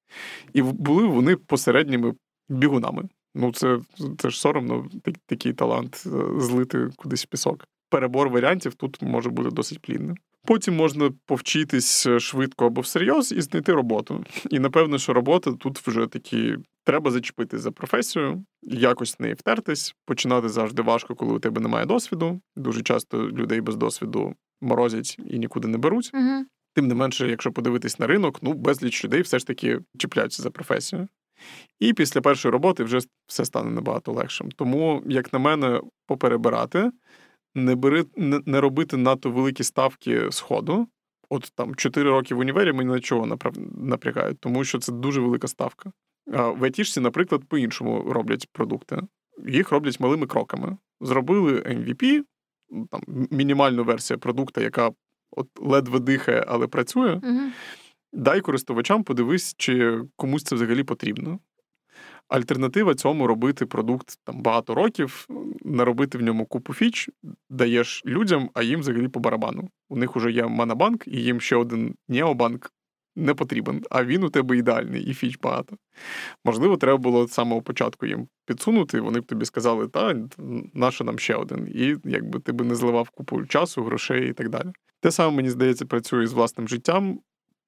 І були вони посередніми бігунами. Ну, це це ж соромно, такий талант е, злити кудись в пісок. Перебор варіантів тут може бути досить плідним. Потім можна повчитись е, швидко або всерйоз і знайти роботу. І напевно, що робота тут вже такі треба зачепити за професію, якось в неї втертись. Починати завжди важко, коли у тебе немає досвіду. Дуже часто людей без досвіду морозять і нікуди не беруть. Угу. Тим не менше, якщо подивитись на ринок, ну безліч людей все ж таки чіпляються за професію. І після першої роботи вже все стане набагато легшим. Тому, як на мене, поперебирати не бери, не, робити надто великі ставки сходу. От там 4 роки в універі мені на чого напрягають, тому що це дуже велика ставка. В айтішці, наприклад, по-іншому роблять продукти. Їх роблять малими кроками. Зробили MVP, там мінімальну версію продукту, яка от ледве дихає, але працює. Угу. Дай користувачам подивись, чи комусь це взагалі потрібно. Альтернатива цьому робити продукт там багато років, наробити в ньому купу фіч, даєш людям, а їм взагалі по барабану. У них вже є Манабанк, і їм ще один Необанк не потрібен, а він у тебе ідеальний, і фіч багато. Можливо, треба було з самого початку їм підсунути, вони б тобі сказали, та наше нам ще один. І якби ти би не зливав купу часу, грошей і так далі. Те саме, мені здається, працює з власним життям.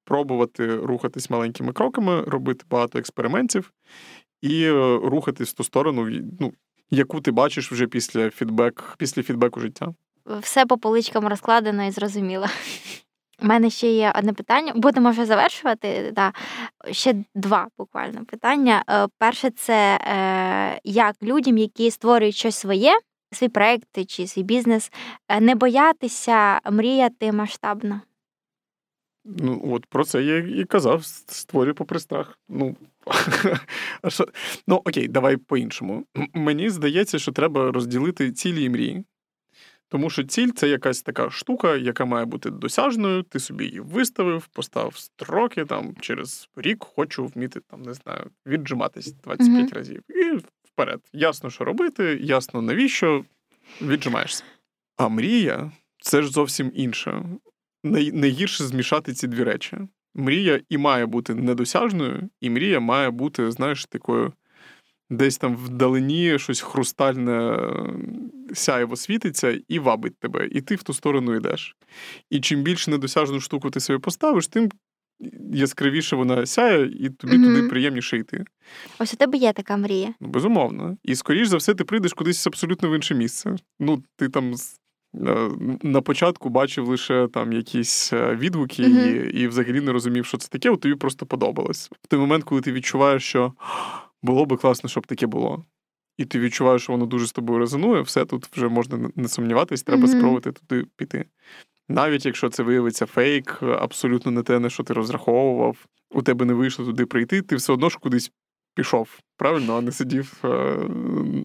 Пробувати рухатись маленькими кроками, робити багато експериментів і е, рухатись в ту сторону, ну, яку ти бачиш вже після фідбек, після фідбеку життя. Все по поличкам розкладено і зрозуміло. У мене ще є одне питання. Будемо вже завершувати. Да. Ще два буквально питання. Е, перше, це е, як людям, які створюють щось своє, свій проект чи свій бізнес, не боятися мріяти масштабно. Ну, от про це я і казав, створюю попри страх. Ну, ну окей, давай по-іншому. Мені здається, що треба розділити цілі і мрії. Тому що ціль це якась така штука, яка має бути досяжною. Ти собі її виставив, поставив строки там через рік хочу вміти там, не знаю, віджиматись 25 mm-hmm. разів. І вперед. Ясно, що робити, ясно навіщо віджимаєшся. А мрія це ж зовсім інше найгірше змішати ці дві речі. Мрія і має бути недосяжною, і мрія має бути, знаєш, такою десь там вдалині щось хрустальне сяєво світиться і вабить тебе, і ти в ту сторону йдеш. І чим більше недосяжну штуку ти собі поставиш, тим яскравіше вона сяє, і тобі mm туди приємніше йти. Ось у тебе є така мрія. Ну, безумовно. І скоріш за все, ти прийдеш кудись абсолютно в інше місце. Ну, ти там. Е, на початку бачив лише там якісь е, відгуки mm-hmm. і і взагалі не розумів, що це таке, от тобі просто подобалось. В той момент, коли ти відчуваєш, що було би класно, щоб таке було. І ти відчуваєш, що воно дуже з тобою резонує, все тут вже можна не сумніватись, треба mm-hmm. спробувати туди піти. Навіть якщо це виявиться фейк, абсолютно не те, на що ти розраховував, у тебе не вийшло туди прийти, ти все одно ж кудись пішов, правильно, а не сидів е-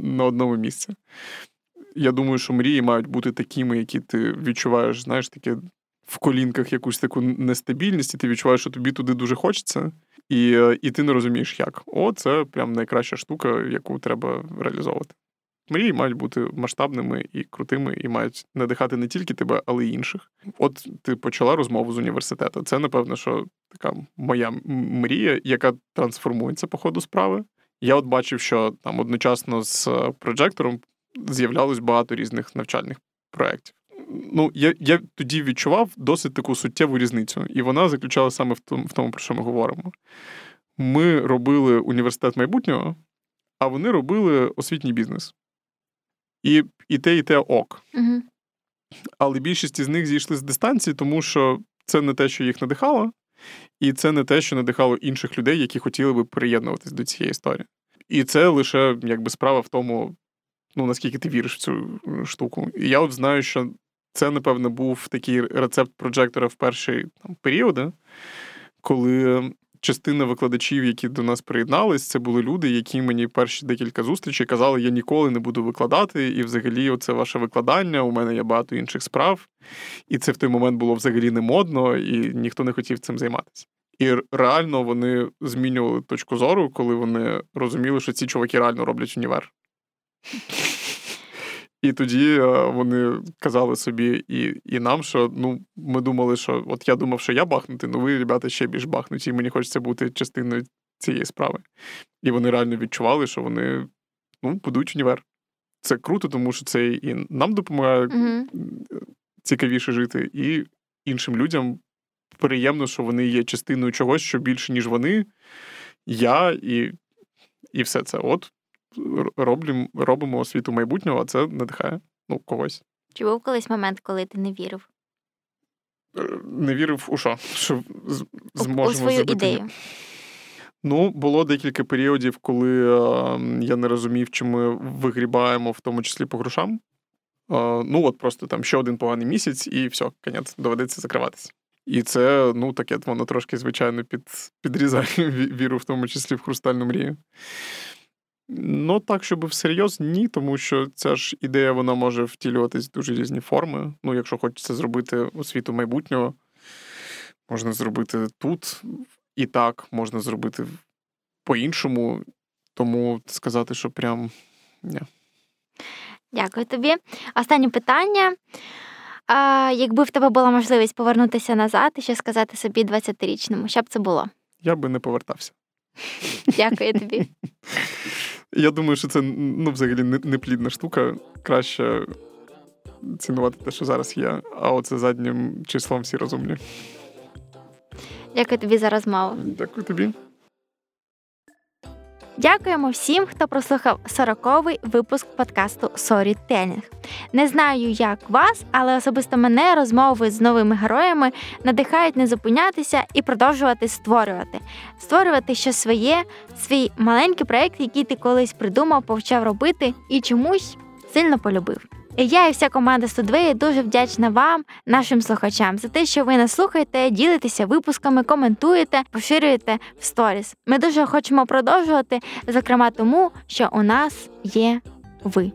на одному місці. Я думаю, що мрії мають бути такими, які ти відчуваєш, знаєш, таке в колінках якусь таку нестабільність, і ти відчуваєш, що тобі туди дуже хочеться, і і ти не розумієш, як. О, це прям найкраща штука, яку треба реалізовувати. Мрії мають бути масштабними і крутими, і мають надихати не тільки тебе, але й інших. От ти почала розмову з університету. Це, напевно, що така моя мрія, яка трансформується по ходу справи. Я от бачив, що там одночасно з е, прожектором з'являлось багато різних навчальних проєктів. Ну, я я тоді відчував досить таку суттєву різницю, і вона заключалася саме в тому, в тому, про що ми говоримо. Ми робили університет майбутнього, а вони робили освітній бізнес. І і те, і те ок. Угу. Але більшість із них зійшли з дистанції, тому що це не те, що їх надихало, і це не те, що надихало інших людей, які хотіли би приєднуватись до цієї історії. І це лише якби справа в тому, ну наскільки ти віриш в цю штуку. І я от знаю, що це, напевно, був такий рецепт проджектора в перший там, періоди, коли частина викладачів, які до нас приєднались, це були люди, які мені перші декілька зустрічей казали, я ніколи не буду викладати, і взагалі, це ваше викладання. У мене є багато інших справ. І це в той момент було взагалі не модно, і ніхто не хотів цим займатися. І реально вони змінювали точку зору, коли вони розуміли, що ці чуваки реально роблять універ. І тоді е, вони казали собі і і нам, що ну ми думали, що от я думав, що я бахнути, ну ви, ребята, ще більш бахнуті, і мені хочеться бути частиною цієї справи. І вони реально відчували, що вони ну, будуть універ. Це круто, тому що це і нам допомагає mm цікавіше жити, і іншим людям приємно, що вони є частиною чогось, що більше, ніж вони, я і і все це. От роблім, робимо освіту майбутнього, а це надихає ну, когось. Чи був колись момент, коли ти не вірив? Е, не вірив у що? Що зможемо у свою зробити? ідею. Ну, було декілька періодів, коли е, я не розумів, чи ми вигрібаємо, в тому числі по грошам. Е, ну, от просто там ще один поганий місяць, і все, конець, доведеться закриватися. І це, ну, таке воно трошки, звичайно, під, підрізає віру, в тому числі в хрустальну мрію. Ну, так, щоб всерйоз, ні, тому що ця ж ідея вона може втілюватись в дуже різні форми. Ну, якщо хочеться зробити освіту майбутнього, можна зробити тут і так, можна зробити по-іншому. Тому сказати, що прям ні. Дякую тобі. Останнє питання. А, Якби в тебе була можливість повернутися назад і ще сказати собі 20-річному, що б це було? Я би не повертався. Дякую тобі. Я думаю, що це ну, взагалі неплідна штука. Краще цінувати те, що зараз є, а оце заднім числом всі розумні. Дякую тобі за розмову. Дякую тобі. Дякуємо всім, хто прослухав сороковий випуск подкасту Storytelling. Не знаю, як вас, але особисто мене розмови з новими героями надихають не зупинятися і продовжувати створювати, створювати щось своє, свій маленький проект, який ти колись придумав, повчав робити і чомусь сильно полюбив. Я і вся команда Студвеї дуже вдячна вам, нашим слухачам, за те, що ви нас слухаєте, ділитеся випусками, коментуєте, поширюєте в сторіс. Ми дуже хочемо продовжувати, зокрема тому, що у нас є ви.